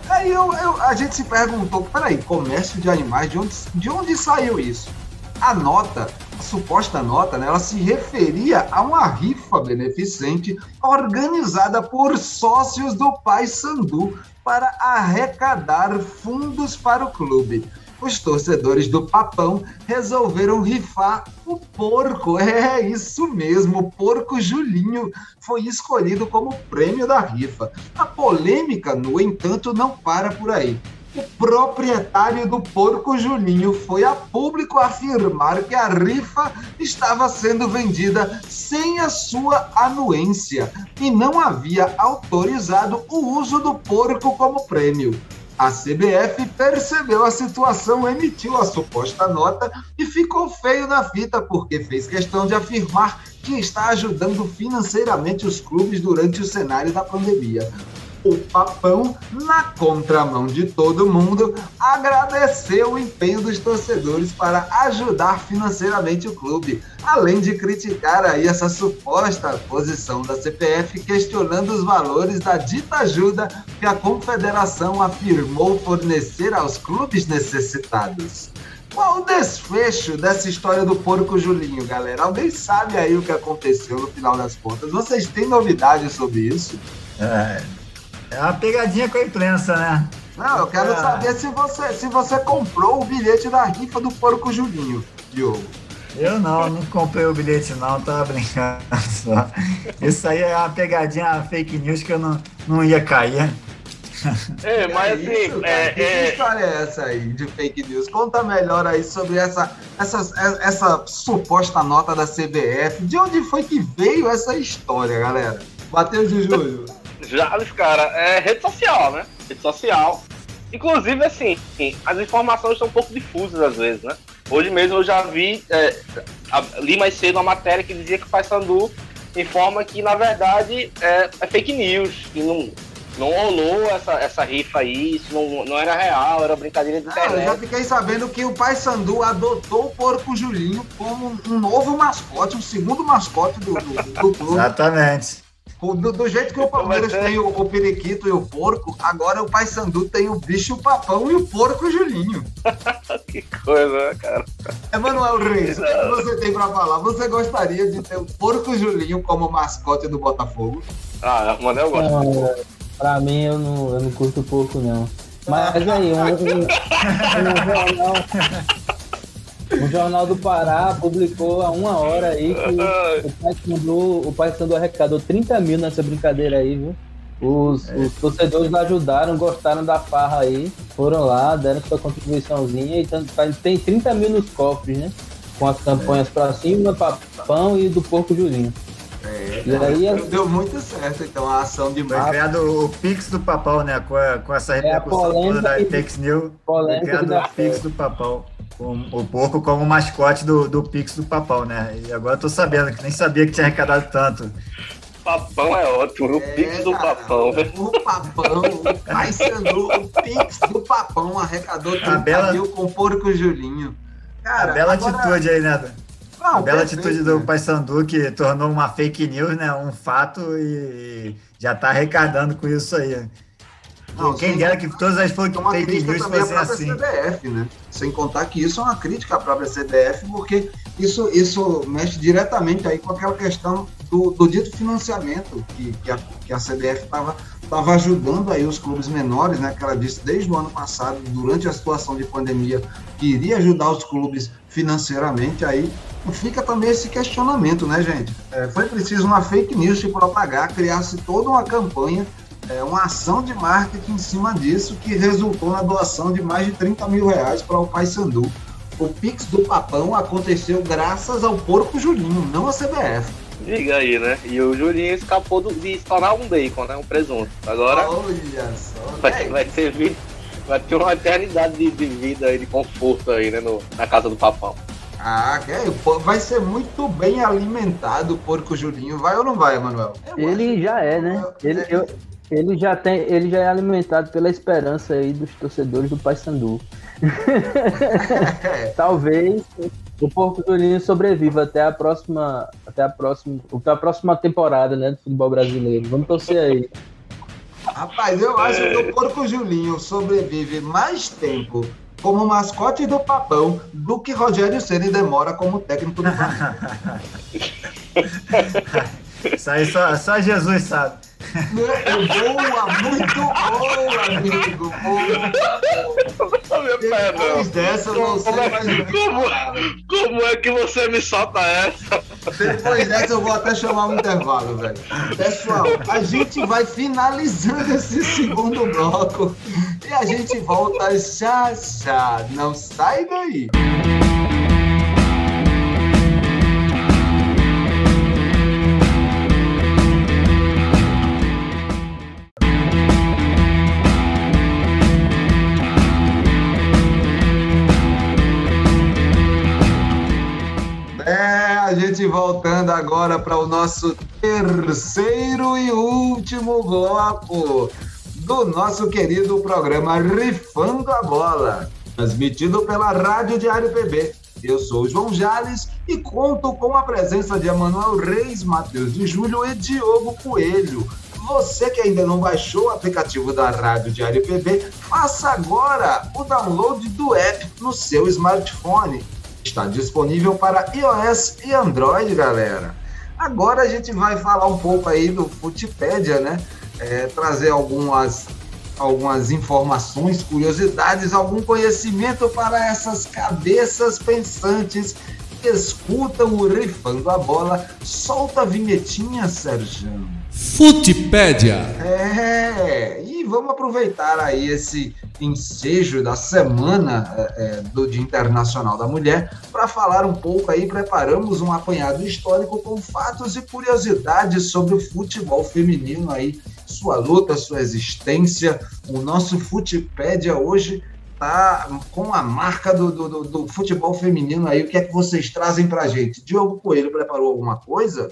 Aí eu, eu, a gente se perguntou, peraí, comércio de animais, de onde, de onde saiu isso? A nota, a suposta nota, né, ela se referia a uma rifa beneficente organizada por sócios do Pai Sandu para arrecadar fundos para o clube. Os torcedores do Papão resolveram rifar o porco. É isso mesmo, o porco Julinho foi escolhido como prêmio da rifa. A polêmica, no entanto, não para por aí. O proprietário do porco Julinho foi a público afirmar que a rifa estava sendo vendida sem a sua anuência e não havia autorizado o uso do porco como prêmio. A CBF percebeu a situação, emitiu a suposta nota e ficou feio na fita, porque fez questão de afirmar que está ajudando financeiramente os clubes durante o cenário da pandemia o Papão, na contramão de todo mundo, agradeceu o empenho dos torcedores para ajudar financeiramente o clube, além de criticar aí essa suposta posição da CPF, questionando os valores da dita ajuda que a confederação afirmou fornecer aos clubes necessitados. Qual o desfecho dessa história do porco Julinho, galera? Alguém sabe aí o que aconteceu no final das contas? Vocês têm novidades sobre isso? É, é uma pegadinha com a imprensa, né? Não, eu quero é. saber se você, se você comprou o bilhete da rifa do Porco Julinho, Diogo. Eu não, não comprei o bilhete não, tava brincando só. Isso aí é uma pegadinha fake news que eu não, não ia cair. É, mas é assim. Isso, é, que é... história é essa aí de fake news? Conta melhor aí sobre essa, essa, essa suposta nota da CBF. De onde foi que veio essa história, galera? Matheus de Júlio. Jales, cara, é rede social, né? Rede social. Inclusive, assim, as informações são um pouco difusas às vezes, né? Hoje mesmo eu já vi, é, li mais cedo uma matéria que dizia que o Paysandu informa que, na verdade, é, é, fake news, que não, não rolou essa, essa rifa aí, isso não, não era real, era brincadeira de internet. Ah, eu já fiquei sabendo que o Paysandu adotou o Porco Julinho como um novo mascote, um segundo mascote do, do, do clube. Exatamente. Do, do, jeito que o Palmeiras é... tem o, o, periquito e o porco, agora o Paysandu tem o bicho o papão e o porco o Julinho. que coisa, né, cara? Emanuel Reis, o que você tem pra falar? Você gostaria de ter o porco Julinho como mascote do Botafogo? Ah, mano, eu gosto. Não, pra mim, eu não, eu não curto porco, não. Mas aí, um, um, um jornal... O Jornal do Pará publicou há uma hora aí que o Paysandu, o Paysandu arrecadou 30 mil nessa brincadeira aí, viu? Os, é. os, torcedores ajudaram, gostaram da farra aí, foram lá, deram sua contribuiçãozinha e tem 30 mil nos cofres, né? Com as campanhas é. pra cima, papão e do Porco Julinho. É, e aí, é- deu muito certo, então, a ação de Foi criado o Pix do Papão, né? Com, a, com essa repercussão é toda da Fake News. Foi criado o Pix do Papão o porco como mascote do, do Pix do Papão, né? E agora eu tô sabendo, que nem sabia que tinha arrecadado tanto. Papão é ótimo, o é, Pix do cara, Papão. O Papão, o Paysandu, o Pix do Papão arrecadou 30 bela, mil com o porco Julinho. Cara, a bela agora... atitude aí, né? Não, a bela perfeito, atitude do Paysandu que tornou uma fake news, né? Um fato e já tá arrecadando com isso aí. Não, Quem dera que todas as fake news fossem assim. CBF, né? Sem contar que isso é uma crítica à própria CBF, porque isso, isso mexe diretamente aí com aquela questão do, do dito financiamento que, que, a, que a CBF estava tava ajudando aí os clubes menores, né? Que ela disse desde o ano passado, durante a situação de pandemia, que iria ajudar os clubes financeiramente. Aí fica também esse questionamento, né, gente? É, foi preciso uma fake news se propagar, criar-se toda uma campanha é, uma ação de marketing em cima disso que resultou na doação de mais de 30 mil reais para o Paysandu. o Pix do Papão aconteceu graças ao porco Julinho, não a CBF. Diga aí, né? E o Julinho escapou do, de estourar um bacon, né? Um presunto. Agora. Olha só. Vai, vai ter vida, vai ter uma eternidade de, de vida aí, de conforto aí, né? No, na casa do Papão. Ah, vai ser muito bem alimentado o porco Julinho, vai ou não vai, Manuel? ele já é, né? Ele, eu, ele já tem, ele já é alimentado pela esperança aí dos torcedores do Paysandu. Talvez o Porco Julinho sobreviva até a próxima, até a próxima, até a próxima temporada, né, do futebol brasileiro. Vamos torcer aí. Rapaz, eu acho que o Porco Julinho sobrevive mais tempo como mascote do Papão do que Rogério Ceni demora como técnico do Flamengo. Isso aí só, só Jesus sabe. Boa, muito boa, amigo. Boa. Depois dessa, eu não sei mais como, como é que você me solta essa? Depois dessa, eu vou até chamar um intervalo, velho. Pessoal, a gente vai finalizando esse segundo bloco e a gente volta já já. Não sai daí. Gente voltando agora para o nosso terceiro e último bloco do nosso querido programa Rifando a Bola, transmitido pela Rádio Diário PB. Eu sou o João Jales e conto com a presença de Emanuel Reis, Matheus de Júlio e Diogo Coelho. Você que ainda não baixou o aplicativo da Rádio Diário PB, faça agora o download do app no seu smartphone Está disponível para iOS e Android, galera. Agora a gente vai falar um pouco aí do Footpedia, né? É, trazer algumas, algumas informações, curiosidades, algum conhecimento para essas cabeças pensantes que escutam o Rifando a Bola. Solta a vinhetinha, Sérgio. Futipédia. É, e vamos aproveitar aí esse ensejo da semana é, é, do Dia Internacional da Mulher para falar um pouco aí, preparamos um apanhado histórico com fatos e curiosidades sobre o futebol feminino aí, sua luta, sua existência. O nosso Futipédia hoje tá com a marca do, do, do, futebol feminino aí. O que é que vocês trazem para gente? Diogo Coelho preparou alguma coisa?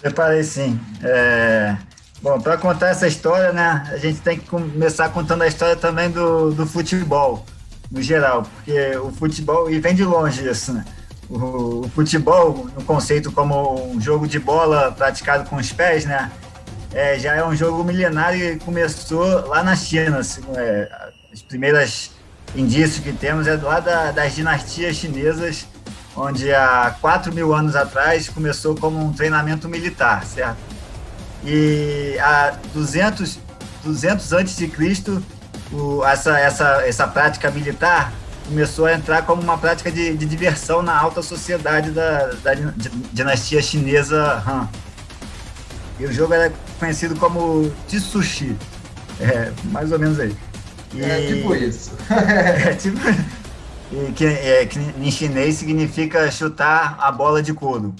Preparei sim. É... Bom, para contar essa história, né, a gente tem que começar contando a história também do, do futebol, no geral, porque o futebol, e vem de longe isso, né? O, o futebol, no conceito como um jogo de bola praticado com os pés, né, é, já é um jogo milenário e começou lá na China. Assim, é, as primeiras indícios que temos é lá da, das dinastias chinesas onde há 4 mil anos atrás começou como um treinamento militar, certo? E há 200, 200 antes de Cristo, o, essa, essa, essa prática militar começou a entrar como uma prática de, de diversão na alta sociedade da, da dinastia chinesa Han. E o jogo era conhecido como Tsushi, é, mais ou menos aí. E, é tipo isso. é tipo que, é, que em chinês significa chutar a bola de couro.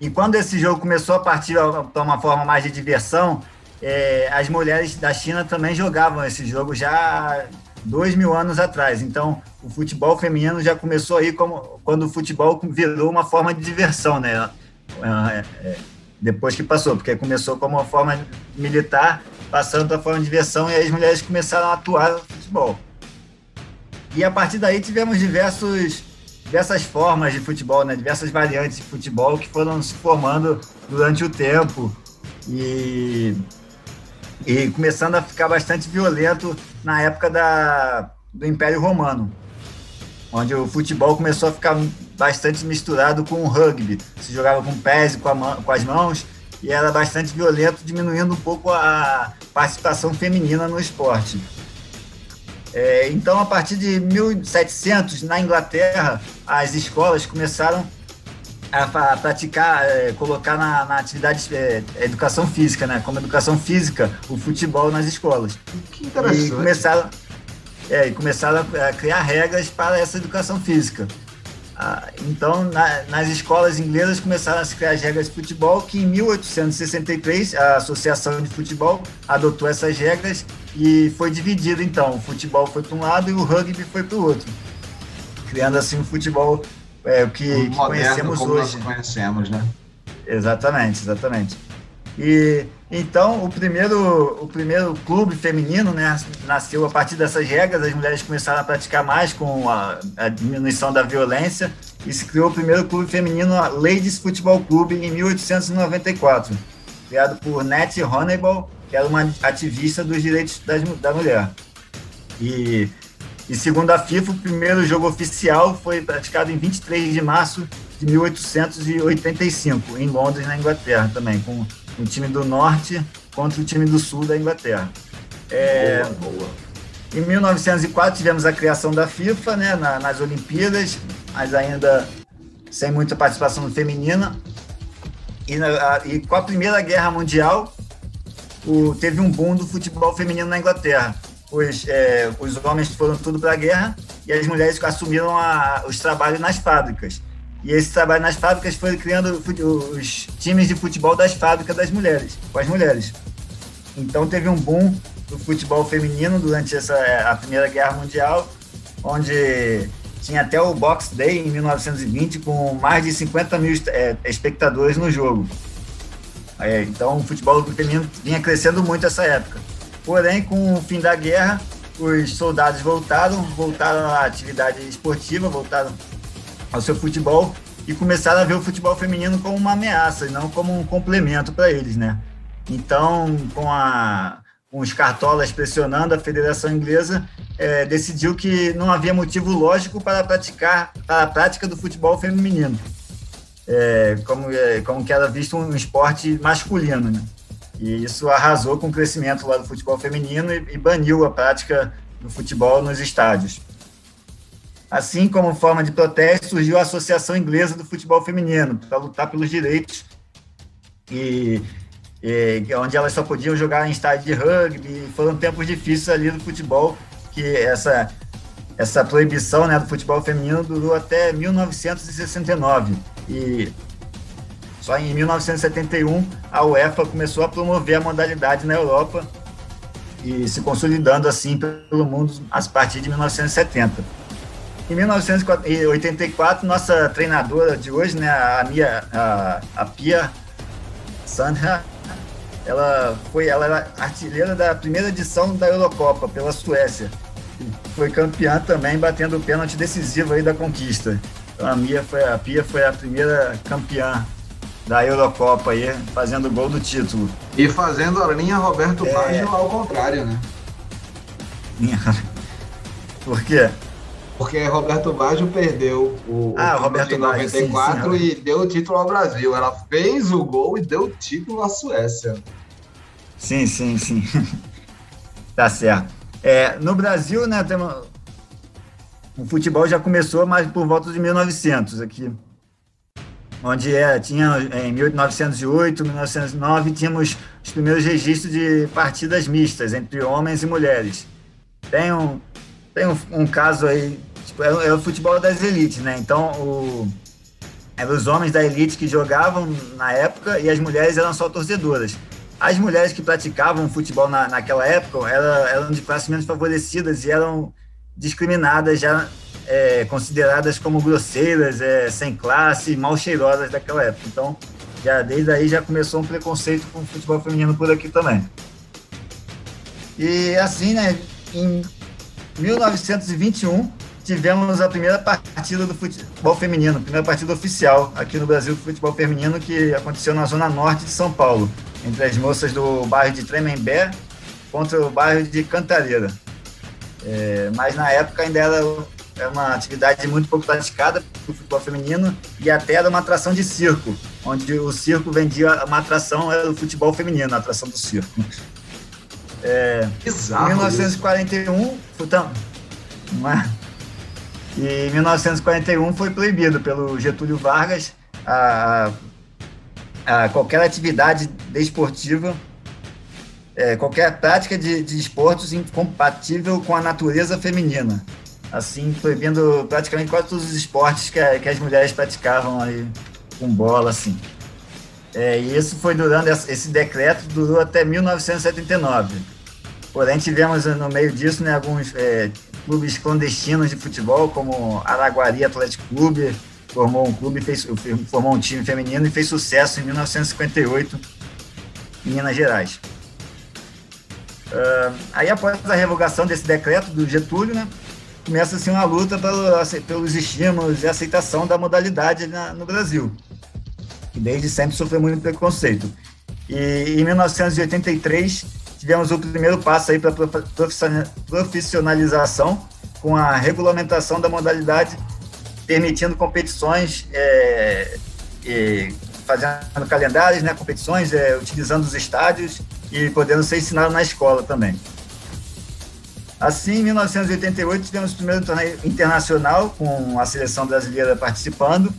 E quando esse jogo começou a partir para uma forma mais de diversão, é, as mulheres da China também jogavam esse jogo já dois mil anos atrás. Então, o futebol feminino já começou aí como, quando o futebol virou uma forma de diversão, né? É, é, depois que passou, porque começou como uma forma militar, passando para forma de diversão, e aí as mulheres começaram a atuar no futebol. E a partir daí tivemos diversos, diversas formas de futebol, né? diversas variantes de futebol que foram se formando durante o tempo e, e começando a ficar bastante violento na época da, do Império Romano, onde o futebol começou a ficar bastante misturado com o rugby. Se jogava com pés e com, a, com as mãos e era bastante violento, diminuindo um pouco a participação feminina no esporte. É, então, a partir de 1700, na Inglaterra, as escolas começaram a, a praticar, é, colocar na, na atividade é, educação física, né? Como educação física, o futebol nas escolas. Que interessante. E começaram, é, começaram a, criar regras para essa educação física. Ah, então, na, nas escolas inglesas começaram a se criar as regras de futebol, que em 1863 a Associação de Futebol adotou essas regras e foi dividido, então, o futebol foi para um lado e o rugby foi para o outro, criando assim o futebol é, o que, que moderno, conhecemos como hoje. Nós conhecemos, né? Exatamente, exatamente. E então o primeiro, o primeiro clube feminino né, nasceu a partir dessas regras, as mulheres começaram a praticar mais com a, a diminuição da violência e se criou o primeiro clube feminino, a Ladies Futebol Clube, em 1894, criado por Nettie Honeyball, que era uma ativista dos direitos das, da mulher. E, e segundo a FIFA, o primeiro jogo oficial foi praticado em 23 de março de 1885, em Londres, na Inglaterra, também, com um time do norte contra o time do sul da Inglaterra. É, boa, boa. Em 1904 tivemos a criação da FIFA, né, na, nas Olimpíadas, mas ainda sem muita participação feminina. E, na, a, e com a Primeira Guerra Mundial, o, teve um boom do futebol feminino na Inglaterra. Os, é, os homens foram tudo para a guerra e as mulheres assumiram a, os trabalhos nas fábricas. E esse trabalho nas fábricas foi criando os times de futebol das fábricas das mulheres, com as mulheres. Então teve um boom do futebol feminino durante essa é, a Primeira Guerra Mundial, onde tinha até o Box Day em 1920 com mais de 50 mil é, espectadores no jogo. É, então o futebol feminino vinha crescendo muito essa época. Porém, com o fim da guerra, os soldados voltaram, voltaram à atividade esportiva, voltaram ao seu futebol e começaram a ver o futebol feminino como uma ameaça e não como um complemento para eles, né? Então, com, a, com os cartolas pressionando, a Federação Inglesa é, decidiu que não havia motivo lógico para praticar para a prática do futebol feminino, é, como, é, como que era visto um esporte masculino, né? E isso arrasou com o crescimento lá do futebol feminino e, e baniu a prática do futebol nos estádios. Assim como forma de protesto, surgiu a Associação Inglesa do Futebol Feminino, para lutar pelos direitos, e, e, onde elas só podiam jogar em estádio de rugby. Foram tempos difíceis ali do futebol, que essa, essa proibição né, do futebol feminino durou até 1969. E só em 1971 a UEFA começou a promover a modalidade na Europa e se consolidando assim pelo mundo a partir de 1970. Em 1984, nossa treinadora de hoje, né, a Mia, a, a Pia Sandra, ela foi, ela era artilheira da primeira edição da Eurocopa pela Suécia. Foi campeã também, batendo o pênalti decisivo aí da conquista. Então a Mia foi, a Pia foi a primeira campeã da Eurocopa aí, fazendo gol do título. E fazendo a linha Roberto é... Baggio ao contrário, né? Por quê? Porque Roberto Baggio perdeu o, ah, o Roberto em 94 Baggio, sim, sim, e deu o título ao Brasil. Ela fez o gol e deu o título à Suécia. Sim, sim, sim. tá certo. É, no Brasil, né, temos... o futebol já começou mais por volta de 1900 aqui. Onde é, tinha em 1908, 1909, tínhamos os primeiros registros de partidas mistas entre homens e mulheres. Tem um, tem um, um caso aí, tipo, é, é, o futebol das elites, né? Então, o, eram os homens da elite que jogavam na época e as mulheres eram só torcedoras. As mulheres que praticavam futebol na, naquela época eram, eram de classe menos favorecidas e eram discriminadas, já é, consideradas como grosseiras, é, sem classe, mal cheirosas daquela época. Então, já desde aí já começou um preconceito com o futebol feminino por aqui também. E assim, né, em 1921, tivemos a primeira partida do futebol feminino, a primeira partida oficial aqui no Brasil do futebol feminino, que aconteceu na zona norte de São Paulo, entre as moças do bairro de Tremembé contra o bairro de Cantareira. É, mas na época ainda era, era uma atividade muito pouco praticada do futebol feminino e até era uma atração de circo, onde o circo vendia uma atração, era o futebol feminino, a atração do circo. É, Exato, em 1941, então, e em 1941 foi proibido pelo Getúlio Vargas a, a qualquer atividade desportiva é, qualquer prática de, de esportes incompatível com a natureza feminina, assim proibindo praticamente quase todos os esportes que, que as mulheres praticavam aí com bola, assim. É, e isso foi durando, esse decreto durou até 1979. Porém, tivemos no meio disso né, alguns é, clubes clandestinos de futebol, como Araguari Atlético Clube, formou um clube, fez, formou um time feminino e fez sucesso em 1958 em Minas Gerais. Uh, aí, após a revogação desse decreto do Getúlio, né, começa assim uma luta pelo, pelos estímulos e aceitação da modalidade na, no Brasil, que desde sempre sofreu muito preconceito. E em 1983 tivemos o primeiro passo aí para profissionalização com a regulamentação da modalidade, permitindo competições, é, fazendo calendários, né, competições, é, utilizando os estádios e podendo ser ensinado na escola também. Assim, em 1988, tivemos o primeiro torneio internacional com a seleção brasileira participando,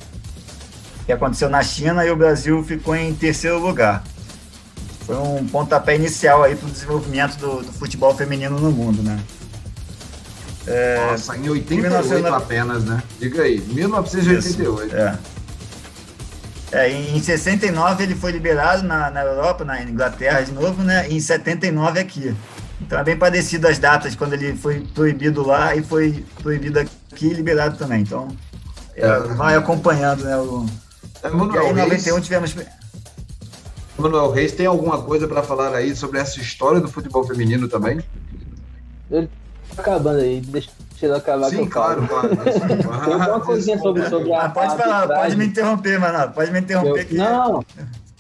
que aconteceu na China, e o Brasil ficou em terceiro lugar foi um pontapé inicial aí para o desenvolvimento do, do, futebol feminino no mundo, né? É, Nossa, em 88 19... apenas, né? Diga aí, 1988. Isso, é. É, em 69 ele foi liberado na, na Europa, na Inglaterra de novo, né? E em 79 aqui. Então é bem parecido as datas quando ele foi proibido lá e foi proibido aqui e liberado também. Então é, vai acompanhando, né? O... É, e aí em 91 tivemos Manuel Reis, tem alguma coisa para falar aí sobre essa história do futebol feminino também? Ele tá acabando aí, deixa ele acabar Sim, claro, claro. Tem uma coisinha sobre, sobre a. Ah, pode falar, pode me interromper, mano. Pode me interromper. aqui. Não,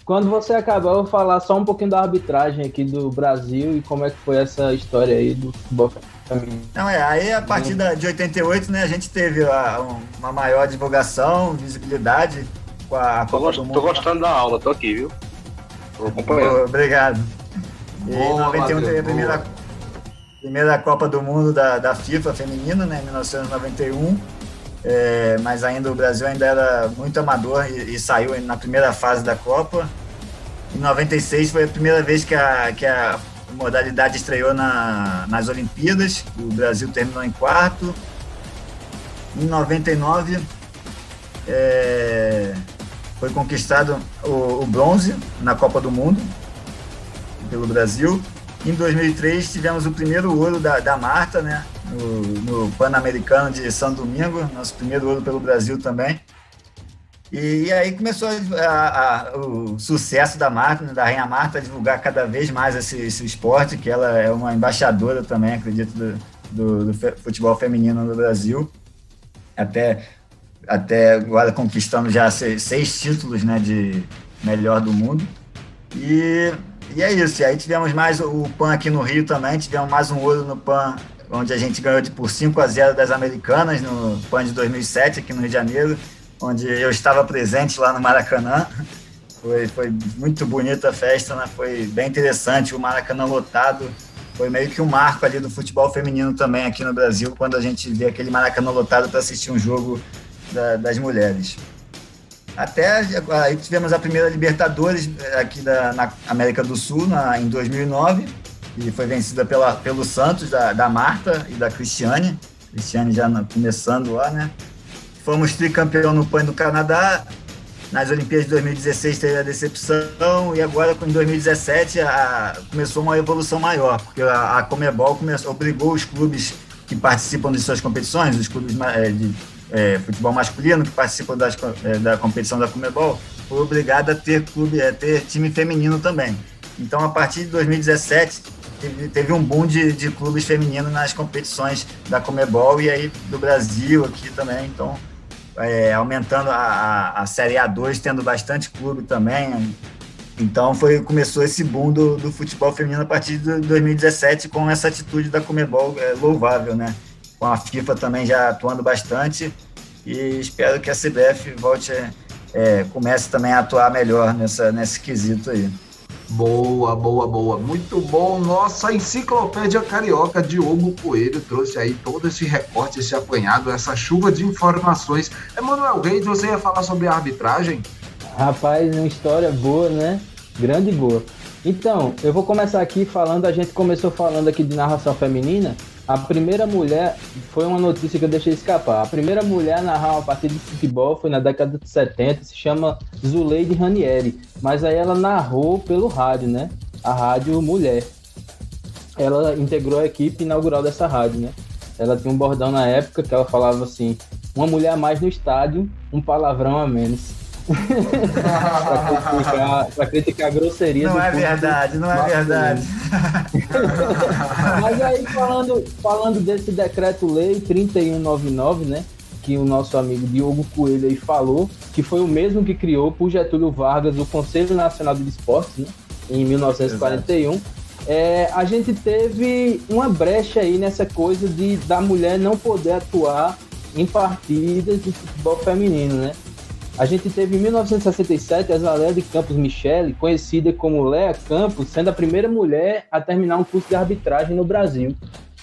quando você acabar, eu vou falar só um pouquinho da arbitragem aqui do Brasil e como é que foi essa história aí do futebol feminino. Não, é, aí a partir de 88, né, a gente teve a, uma maior divulgação, visibilidade com a Copa tô, tô gostando da aula, tô aqui, viu? Obrigado. E em 91 teve a primeira, primeira Copa do Mundo da, da FIFA feminina, né, em 1991. É, mas ainda o Brasil ainda era muito amador e, e, saiu na primeira fase da Copa. Em 96 foi a primeira vez que a, que a modalidade estreou na, nas Olimpíadas. O Brasil terminou em quarto. Em 99 é, foi conquistado o, o, bronze na Copa do Mundo pelo Brasil. Em 2003 tivemos o primeiro ouro da, da Marta, né, no, no Pan-Americano de São Domingo, nosso primeiro ouro pelo Brasil também. E, e aí começou a, a, o sucesso da Marta, né, da Rainha Marta, a divulgar cada vez mais esse, esse esporte, que ela é uma embaixadora também, acredito, do, do, do futebol feminino no Brasil. Até até agora conquistando já seis, seis, títulos né, de melhor do mundo. E, e é isso. E aí tivemos mais o PAN aqui no Rio também, tivemos mais um ouro no PAN, onde a gente ganhou por 5 a 0 das americanas no PAN de 2007 aqui no Rio de Janeiro, onde eu estava presente lá no Maracanã. Foi, foi muito bonita a festa, né? foi bem interessante, o Maracanã lotado. Foi meio que um marco ali do futebol feminino também aqui no Brasil, quando a gente vê aquele Maracanã lotado para assistir um jogo da, das mulheres. Até aí tivemos a primeira Libertadores eh, aqui da, na América do Sul, na, em 2009, e foi vencida pela, pelo Santos, da, da Marta e da Cristiane. Cristiane já na, começando lá, né? Fomos tricampeão no PAN do Canadá. Nas Olimpíadas de 2016 teve a decepção e agora em 2017 a, começou uma evolução maior, porque a, a Comebol começou, obrigou os clubes que participam de suas competições, os clubes eh, de é, futebol masculino que participa das, é, da competição da Comebol foi obrigado a ter clube, a ter time feminino também. Então, a partir de 2017 teve, teve um boom de, de clubes femininos nas competições da Comebol e aí do Brasil aqui também. Então, é, aumentando a, a, a Série A2, tendo bastante clube também. Então foi começou esse boom do, do futebol feminino a partir de 2017 com essa atitude da Comebol é, louvável, né? Com a FIFA também já atuando bastante e espero que a CBF volte, é, comece também a atuar melhor nessa, nesse quesito aí. Boa, boa, boa. Muito bom. Nossa enciclopédia carioca, Diogo Coelho, trouxe aí todo esse recorte, esse apanhado, essa chuva de informações. Emanuel Reis, você ia falar sobre a arbitragem? Rapaz, uma história boa, né? Grande e boa. Então, eu vou começar aqui falando, a gente começou falando aqui de narração feminina. A primeira mulher, foi uma notícia que eu deixei escapar. A primeira mulher a narrar uma partida de futebol foi na década de 70, se chama Zuleide Ranieri. Mas aí ela narrou pelo rádio, né? A rádio Mulher. Ela integrou a equipe inaugural dessa rádio, né? Ela tinha um bordão na época que ela falava assim: uma mulher a mais no estádio, um palavrão a menos. pra, criticar, pra criticar a grosseria Não é verdade, não é verdade. Mas aí, falando, falando desse decreto-lei 3199, né? Que o nosso amigo Diogo Coelho aí falou, que foi o mesmo que criou por Getúlio Vargas o Conselho Nacional de Esportes, né? Em 1941. Exato é, a gente teve uma brecha aí nessa coisa de da mulher não poder atuar em partidas de futebol feminino, né? A gente teve em 1967 a Zalé de Campos Michele, conhecida como Lea Campos, sendo a primeira mulher a terminar um curso de arbitragem no Brasil.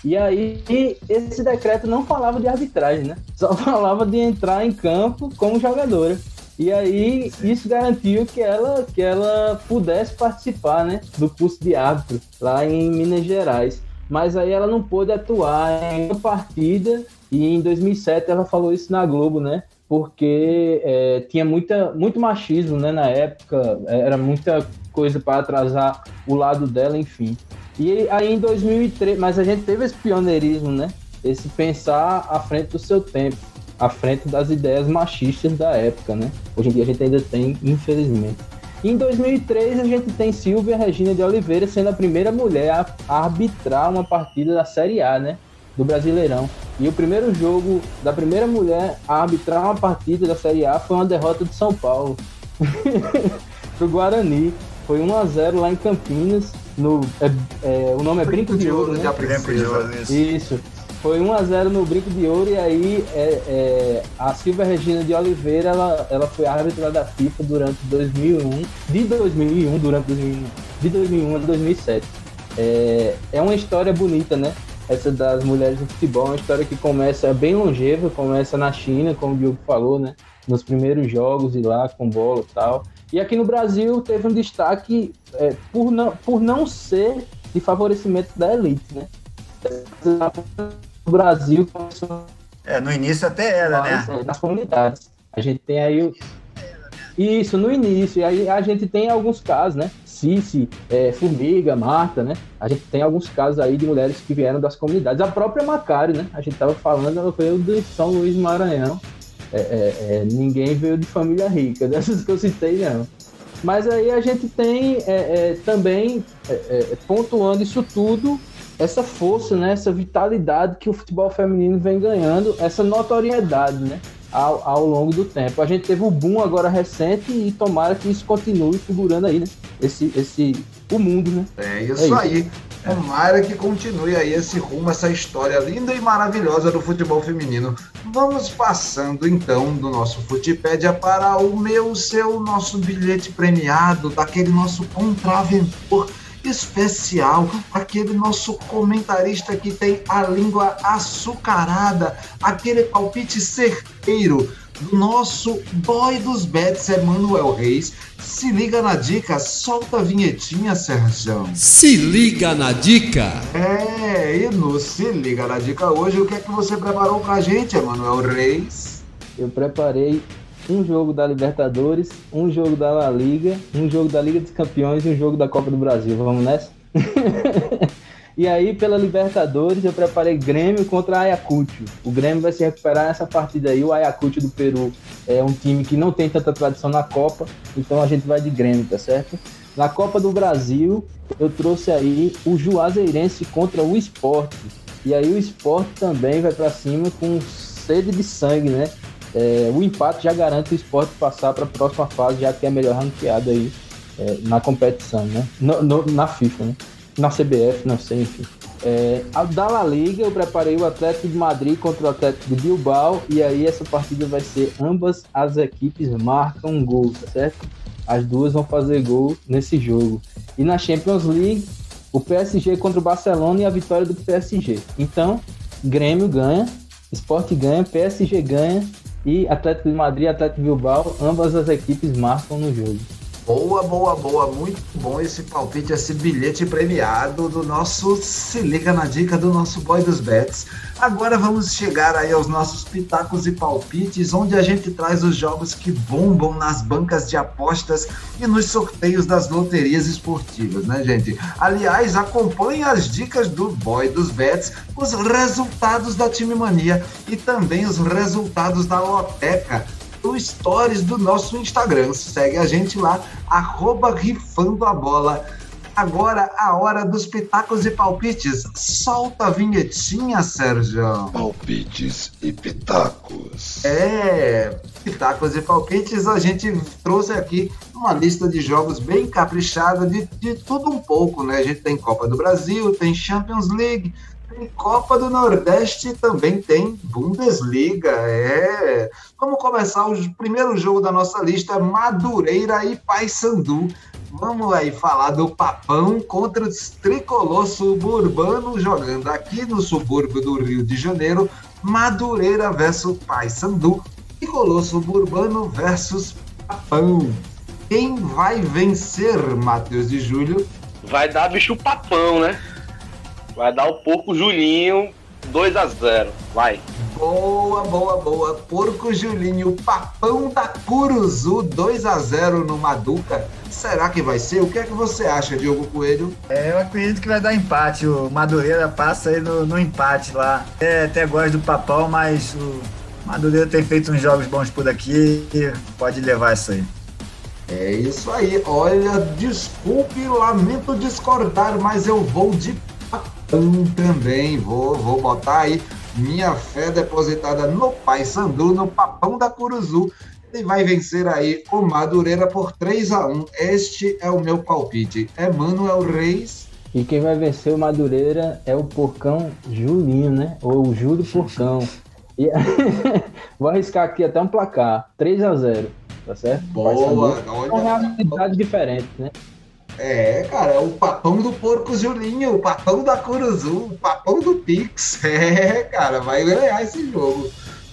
E aí, esse decreto não falava de arbitragem, né? Só falava de entrar em campo como jogadora. E aí isso garantiu que ela, que ela pudesse participar né, do curso de árbitro lá em Minas Gerais. Mas aí ela não pôde atuar em uma partida e em 2007 ela falou isso na Globo, né? Porque é, tinha muita, muito machismo né, na época, era muita coisa para atrasar o lado dela, enfim. E aí em 2003, mas a gente teve esse pioneirismo, né? Esse pensar à frente do seu tempo à frente das ideias machistas da época, né? Hoje em dia a gente ainda tem, infelizmente. Em 2003 a gente tem Silvia Regina de Oliveira sendo a primeira mulher a arbitrar uma partida da Série A, né? Do Brasileirão. E o primeiro jogo da primeira mulher a arbitrar uma partida da Série A foi uma derrota de São Paulo. pro Guarani. Foi 1 a 0 lá em Campinas. No, é, é, o nome é Brinco, Brinco de, Ouro, né? Brinco de Ouro, isso. isso. Foi 1x0 no Brinco de Ouro e aí é, é, a Silvia Regina de Oliveira ela, ela foi árbitra da FIFA durante 2001, de 2001, durante 2001, de 2001 a 2007. É, é uma história bonita, né? Essa das mulheres no futebol, é uma história que começa bem longeva, começa na China, como o Diogo falou, né? Nos primeiros jogos e lá com bola e tal. E aqui no Brasil teve um destaque é, por, não, por não ser de favorecimento da elite, né? no Brasil começou. É, no início até era, né? Nas comunidades. A gente tem aí o. Isso, no início. E aí a gente tem alguns casos, né? Cici, é, Formiga, Marta, né? A gente tem alguns casos aí de mulheres que vieram das comunidades. A própria Macário, né? A gente tava falando, ela veio de São Luís Maranhão. É, é, é, ninguém veio de família rica, dessas que eu citei, não. Mas aí a gente tem é, também, pontuando isso tudo, essa força, né, essa vitalidade que o futebol feminino vem ganhando, essa notoriedade, né, ao, ao longo do tempo. A gente teve o boom agora recente e tomara que isso continue figurando aí, né, esse, esse, o mundo, né. É isso, é isso. aí. Tomara que continue aí esse rumo, essa história linda e maravilhosa do futebol feminino. Vamos passando então do nosso Futipédia para o meu, seu, nosso bilhete premiado, daquele nosso contraventor especial, aquele nosso comentarista que tem a língua açucarada, aquele palpite certeiro do nosso boy dos bets, Emanuel Reis. Se liga na dica, solta a vinhetinha, Sérgio. Se liga na dica! É, e no Se liga na dica hoje, o que é que você preparou pra gente, Emanuel Reis? Eu preparei um jogo da Libertadores, um jogo da La Liga, um jogo da Liga dos Campeões e um jogo da Copa do Brasil. Vamos nessa? e aí, pela Libertadores, eu preparei Grêmio contra Ayacucho. O Grêmio vai se recuperar nessa partida aí. O Ayacucho do Peru é um time que não tem tanta tradição na Copa, então a gente vai de Grêmio, tá certo? Na Copa do Brasil, eu trouxe aí o Juazeirense contra o Esporte. E aí o Esporte também vai para cima com sede de sangue, né? É, o empate já garante o esporte passar para a próxima fase, já que é melhor ranqueado aí é, na competição, né? No, no, na FIFA, né? Na CBF, não sei, enfim. É, a da La Liga, eu preparei o Atlético de Madrid contra o Atlético de Bilbao, e aí essa partida vai ser ambas as equipes marcam um gol, tá certo? As duas vão fazer gol nesse jogo. E na Champions League, o PSG contra o Barcelona e a vitória do PSG. Então, Grêmio ganha, Sport ganha, PSG ganha e Atlético de Madrid e Atlético Bilbao, ambas as equipes marcam no jogo. Boa, boa, boa. Muito bom esse palpite, esse bilhete premiado do nosso Se Liga na Dica do nosso Boy dos Bets. Agora vamos chegar aí aos nossos pitacos e palpites, onde a gente traz os jogos que bombam nas bancas de apostas e nos sorteios das loterias esportivas, né, gente? Aliás, acompanhe as dicas do Boy dos Bets, os resultados da Time Mania e também os resultados da Loteca no stories do nosso Instagram. Segue a gente lá, arroba rifando a bola. Agora a hora dos pitacos e palpites. Solta a vinhetinha, Sérgio. Palpites e pitacos. É, pitacos e palpites, a gente trouxe aqui uma lista de jogos bem caprichada, de, de tudo um pouco, né? A gente tem Copa do Brasil, tem Champions League, tem Copa do Nordeste também tem Bundesliga. É. Vamos começar o primeiro jogo da nossa lista: Madureira e Paysandu. Vamos aí falar do Papão contra o tricolor suburbano jogando aqui no subúrbio do Rio de Janeiro. Madureira versus Paysandu. Tricolor suburbano versus Papão. Quem vai vencer, Matheus de Júlio? Vai dar bicho papão, né? Vai dar o porco Julinho 2 a 0 Vai. Boa, boa, boa. Porco Julinho, papão da Curuzu 2 a 0 no Maduca. Será que vai ser? O que é que você acha, Diogo Coelho? É, eu acredito que vai dar empate. O Madureira passa aí no, no empate lá. É, até gosto do papão, mas o Madureira tem feito uns jogos bons por aqui e pode levar isso aí. É isso aí. Olha, desculpe, lamento discordar, mas eu vou de também. Vou, vou botar aí minha fé depositada no Pai Sandu, no papão da Curuzu. Ele vai vencer aí o Madureira por 3 a 1 Este é o meu palpite. É Manuel Reis. E quem vai vencer o Madureira é o Porcão Julinho, né? Ou o Júlio Porcão. E... Vou arriscar aqui até um placar. 3 a 0 Tá certo? Boa, olha. São realidades diferentes, né? É, cara, é o papão do porco Julinho, o papão da Curuzu, o papão do Pix. É, cara, vai ganhar esse jogo.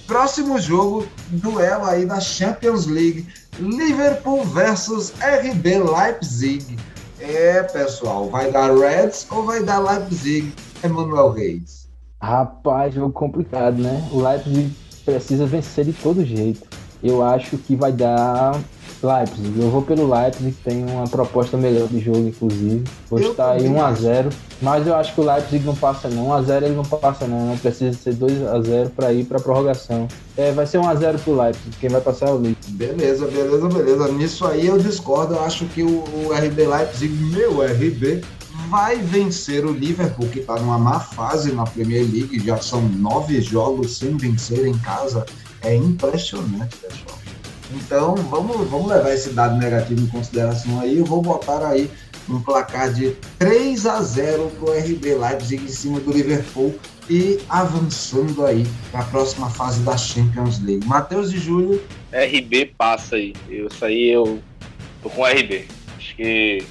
Próximo jogo, duelo aí da Champions League, Liverpool versus RB Leipzig. É, pessoal, vai dar Reds ou vai dar Leipzig? Emanuel Reis. Rapaz, jogo complicado, né? O Leipzig precisa vencer de todo jeito. Eu acho que vai dar Leipzig. Eu vou pelo Leipzig, que tem uma proposta melhor de jogo, inclusive. Vou eu estar aí 1x0. Mas eu acho que o Leipzig não passa, não. 1x0 ele não passa, não. Não precisa ser 2x0 para ir para prorrogação. É, vai ser 1x0 pro Leipzig. Quem vai passar é o Leipzig. Beleza, beleza, beleza. Nisso aí eu discordo. Eu acho que o, o RB Leipzig, meu RB, vai vencer o Liverpool, que está numa má fase na Premier League. Já são nove jogos sem vencer em casa. É impressionante, pessoal. Então, vamos, vamos levar esse dado negativo em consideração aí. Eu vou botar aí um placar de 3 a 0 para o RB Leipzig em cima do Liverpool e avançando aí para a próxima fase da Champions League. Matheus e Júlio. RB passa aí. Isso aí eu tô com RB. Acho que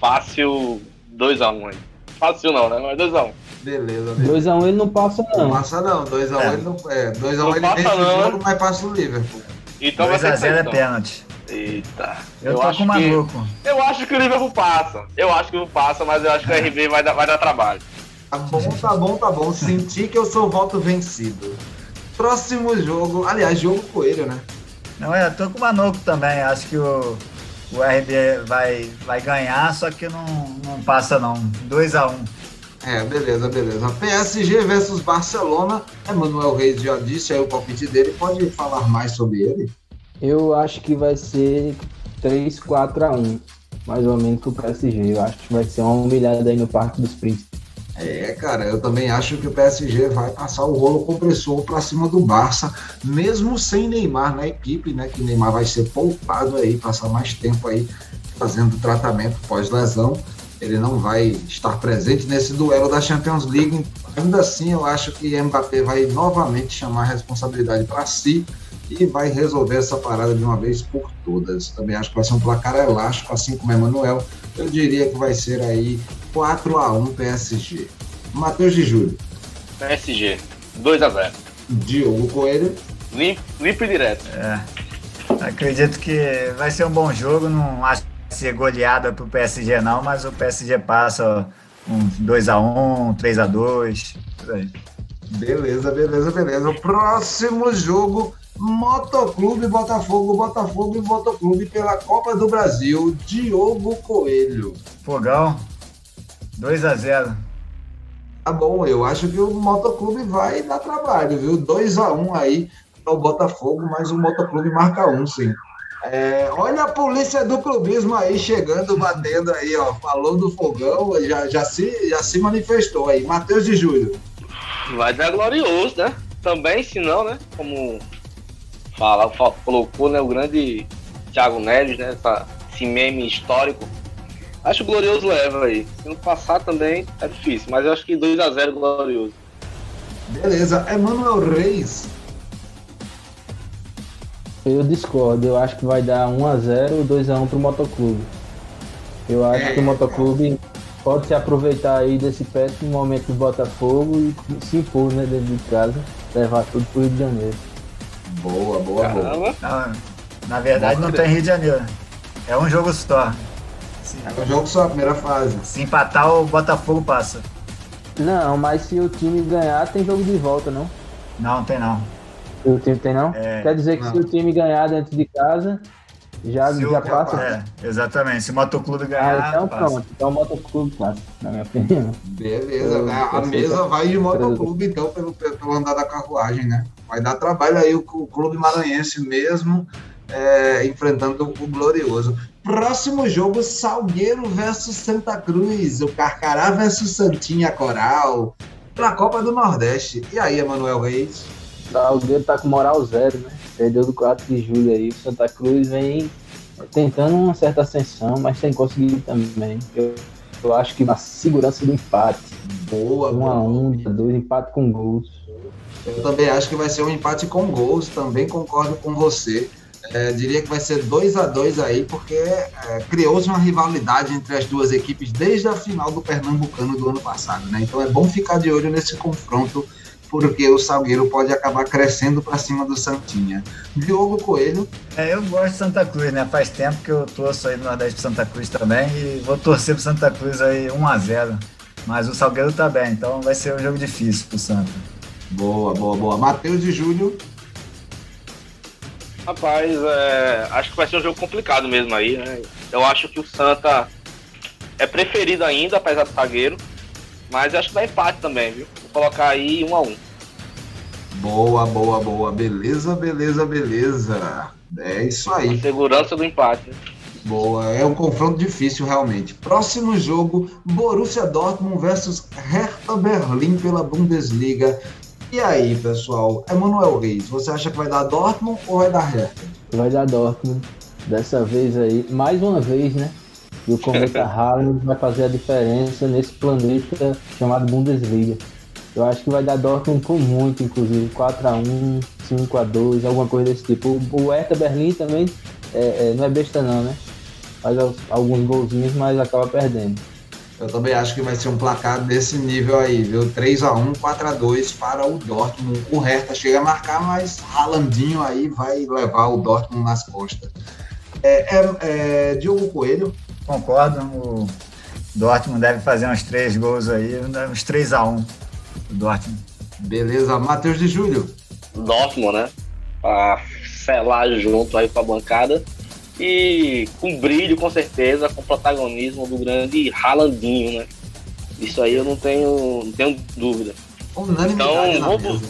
fácil 2x1 um aí. Fácil não, né? Mas 2x1. Um. Beleza, beleza. 2x1 um ele não passa, não. Não passa, não. 2x1 um é. ele não. É, 2x1 um ele vence o jogo, mas passa o Liverpool. Então 2x0 é então. pênalti. Eita. Eu, eu tô acho com maluco. Que, eu acho que o Liverpool passa. Eu acho que o passa, mas eu acho que o RB vai dar, vai dar trabalho. Tá bom, tá bom, tá bom. Senti que eu sou voto vencido. Próximo jogo, aliás, jogo coelho, né? Não, é, eu tô com o Manuco também. Acho que o, o RB vai, vai ganhar, só que não, não passa não. 2x1. É, beleza, beleza. PSG versus Barcelona. Emanuel Reis já disse aí o palpite dele. Pode falar mais sobre ele? Eu acho que vai ser 3, 4 a 1. Mais ou menos pro PSG. Eu acho que vai ser uma humilhada aí no Parque dos Príncipes. É, cara, eu também acho que o PSG vai passar o rolo compressor para cima do Barça, mesmo sem Neymar na equipe, né? Que Neymar vai ser poupado aí, passar mais tempo aí fazendo tratamento pós-lesão ele não vai estar presente nesse duelo da Champions League. Ainda assim, eu acho que Mbappé vai novamente chamar a responsabilidade para si e vai resolver essa parada de uma vez por todas. Também acho que vai ser um placar elástico, assim como Emanuel. Eu diria que vai ser aí 4 a 1 PSG. Matheus de Júlio. PSG, 2 a 0 Diogo Coelho. Limpo, limpo e direto. É. Acredito que vai ser um bom jogo. Não acho ser goleada pro PSG, não, mas o PSG passa um 2x1, 3x2, por aí. Beleza, beleza, beleza. Próximo jogo, Motoclube Botafogo, Botafogo e Motoclube pela Copa do Brasil, Diogo Coelho. Fogão, 2x0. Tá bom, eu acho que o Motoclube vai dar trabalho, viu? 2x1 aí para o Botafogo, mas o Motoclube marca um, sim. É, olha a polícia do clubismo aí chegando, batendo aí, ó. Falou do fogão, já, já, se, já se manifestou aí. Matheus de Júlio. Vai dar glorioso, né? Também, se não, né? Como fala, colocou né, o grande Thiago Neves, né? Essa, esse meme histórico. Acho que o Glorioso leva aí. Se não passar também é difícil, mas eu acho que 2x0 Glorioso. Beleza. Emanuel Reis. Eu discordo, eu acho que vai dar 1x0 ou 2x1 pro Motoclube. Eu acho é, que o Motoclube pode se aproveitar aí desse péssimo momento do Botafogo e se impor né, dentro de casa, levar tudo pro Rio de Janeiro. Boa, boa, Caramba. boa. Não, na verdade não tem Rio de Janeiro. É um jogo só. É um jogo só, a primeira fase. Se empatar, o Botafogo passa. Não, mas se o time ganhar, tem jogo de volta, não? Não, tem não. O time tem não? É, Quer dizer que não. se o time ganhar dentro de casa, já, já passa? É, exatamente. Se o motoclube ganhar. Ah, então passa. pronto. Então o motoclube passa, na minha opinião. Beleza, né? a mesa vai de motoclube, então, pelo, pelo andar da carruagem, né? Vai dar trabalho aí o, o clube maranhense mesmo. É, enfrentando o Glorioso. Próximo jogo, Salgueiro versus Santa Cruz, o Carcará versus Santinha Coral, pra Copa do Nordeste. E aí, Emanuel Reis? Salgueiro tá com moral zero, né? Perdeu do 4 de julho aí. O Santa Cruz vem tentando uma certa ascensão, mas sem conseguir também. Eu, eu acho que uma segurança do empate. Boa, um boa. a um, dois, empate com gols. Eu também acho que vai ser um empate com gols, também concordo com você. É, diria que vai ser 2 a 2 aí, porque é, criou-se uma rivalidade entre as duas equipes desde a final do Pernambucano do ano passado, né? Então é bom ficar de olho nesse confronto, porque o Salgueiro pode acabar crescendo para cima do Santinha. Diogo Coelho. É, eu gosto de Santa Cruz, né? Faz tempo que eu torço aí no Nordeste de Santa Cruz também e vou torcer pro Santa Cruz aí 1 a 0 Mas o Salgueiro tá bem, então vai ser um jogo difícil pro Santa. Boa, boa, boa. Matheus de Júlio. Rapaz, é, acho que vai ser um jogo complicado mesmo aí, né? Eu acho que o Santa é preferido ainda, apesar do zagueiro. Mas acho que dá empate também, viu? Colocar aí um a um. Boa, boa, boa. Beleza, beleza, beleza. É isso aí. A segurança do empate. Boa, é um confronto difícil realmente. Próximo jogo, Borussia Dortmund versus Hertha Berlim pela Bundesliga. E aí, pessoal? Emanuel Reis, você acha que vai dar Dortmund ou vai dar Hertha? Vai dar Dortmund. Dessa vez aí, mais uma vez, né? E o Cometa Haaland vai fazer a diferença nesse planeta chamado Bundesliga. Eu acho que vai dar Dortmund por muito, inclusive 4x1, 5x2, alguma coisa desse tipo. O Hertha Berlim também é, é, não é besta não, né? Faz alguns golzinhos, mas acaba perdendo. Eu também acho que vai ser um placar desse nível aí, viu? 3 a 1 4 a 2 para o Dortmund. O Hertha chega a marcar, mas Ralandinho aí vai levar o Dortmund nas costas. É, é, é, Diogo Coelho. Concordo. O Dortmund deve fazer uns três gols aí, uns 3 a 1 o Dortmund. Beleza. Matheus de Júlio. Dortmund, né? Para selar junto aí com a bancada e com brilho, com certeza, com protagonismo do grande Ralandinho, né? Isso aí eu não tenho, não tenho dúvida. Então, vou,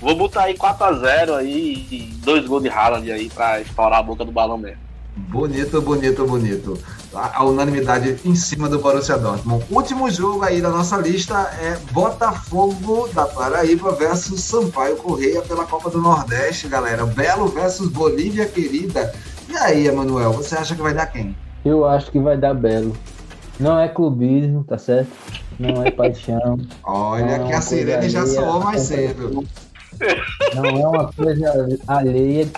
vou botar aí 4x0 aí e dois gols de Haaland aí pra estourar a boca do balão mesmo. Bonito, bonito, bonito. A, unanimidade em cima do Borussia Dortmund. Último jogo aí da nossa lista é Botafogo da Paraíba versus Sampaio Correia pela Copa do Nordeste, galera. Belo versus Bolívia querida. E aí, Emanuel, você acha que vai dar quem? Eu acho que vai dar Belo. Não é clubismo, tá certo? Não é paixão. Olha é que a sirene já soou mais cedo. Não é uma coisa alheia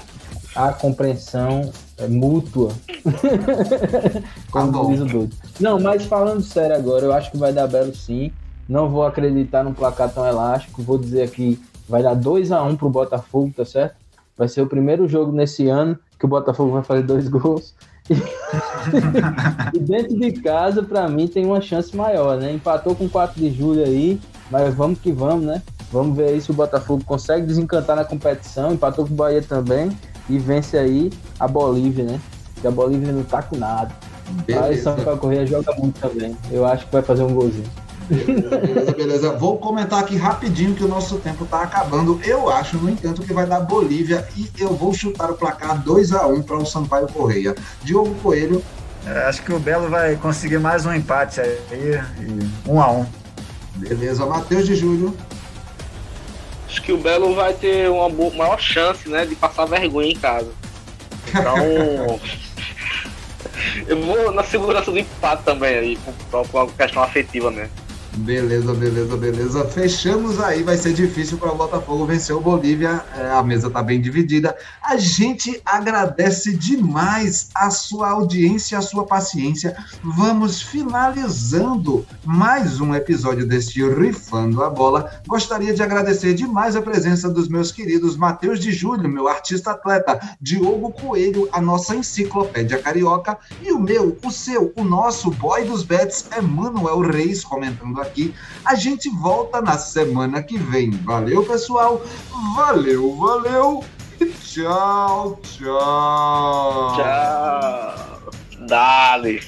à compreensão é, mútua. Como tá diz o doido. Não, mas falando sério agora, eu acho que vai dar Belo sim. Não vou acreditar num placar tão elástico. Vou dizer aqui, vai dar 2 a 1 um pro Botafogo, tá certo? Vai ser o primeiro jogo nesse ano que o Botafogo vai fazer dois gols. e dentro de casa, para mim, tem uma chance maior, né? Empatou com 4 de julho aí, mas vamos que vamos, né? Vamos ver aí se o Botafogo consegue desencantar na competição. Empatou com o Bahia também e vence aí a Bolívia, né? Que a Bolívia não tá com nada. Beleza. Aí Sampaio Correia joga muito também. Eu acho que vai fazer um golzinho. Beleza, beleza. Vou comentar aqui rapidinho que o nosso tempo está acabando. Eu acho, no entanto, que vai dar Bolívia e eu vou chutar o placar 2 a 1 para o Sampaio Correia. Diogo Coelho. É, acho que o Belo vai conseguir mais um empate aí, 1 um a 1 Beleza, Matheus de Júlio. Acho que o Belo vai ter uma maior chance, né, de passar vergonha em casa. Então, eu vou na segurança do empate também aí, com, a questão afetiva mesmo. Beleza, beleza, beleza. Fechamos aí. Vai ser difícil para o Botafogo vencer o Bolívia. É, a mesa está bem dividida. A gente agradece demais a sua audiência, a sua paciência. Vamos finalizando mais um episódio deste Rifando a Bola. Gostaria de agradecer demais a presença dos meus queridos Matheus de Júlio, meu artista atleta, Diogo Coelho, a nossa enciclopédia carioca, e o meu, o seu, o nosso boy dos bets, Emanuel Reis, comentando aqui. A gente volta na semana que vem. Valeu, pessoal. Valeu, valeu. Tchau, tchau. Tchau. Dale.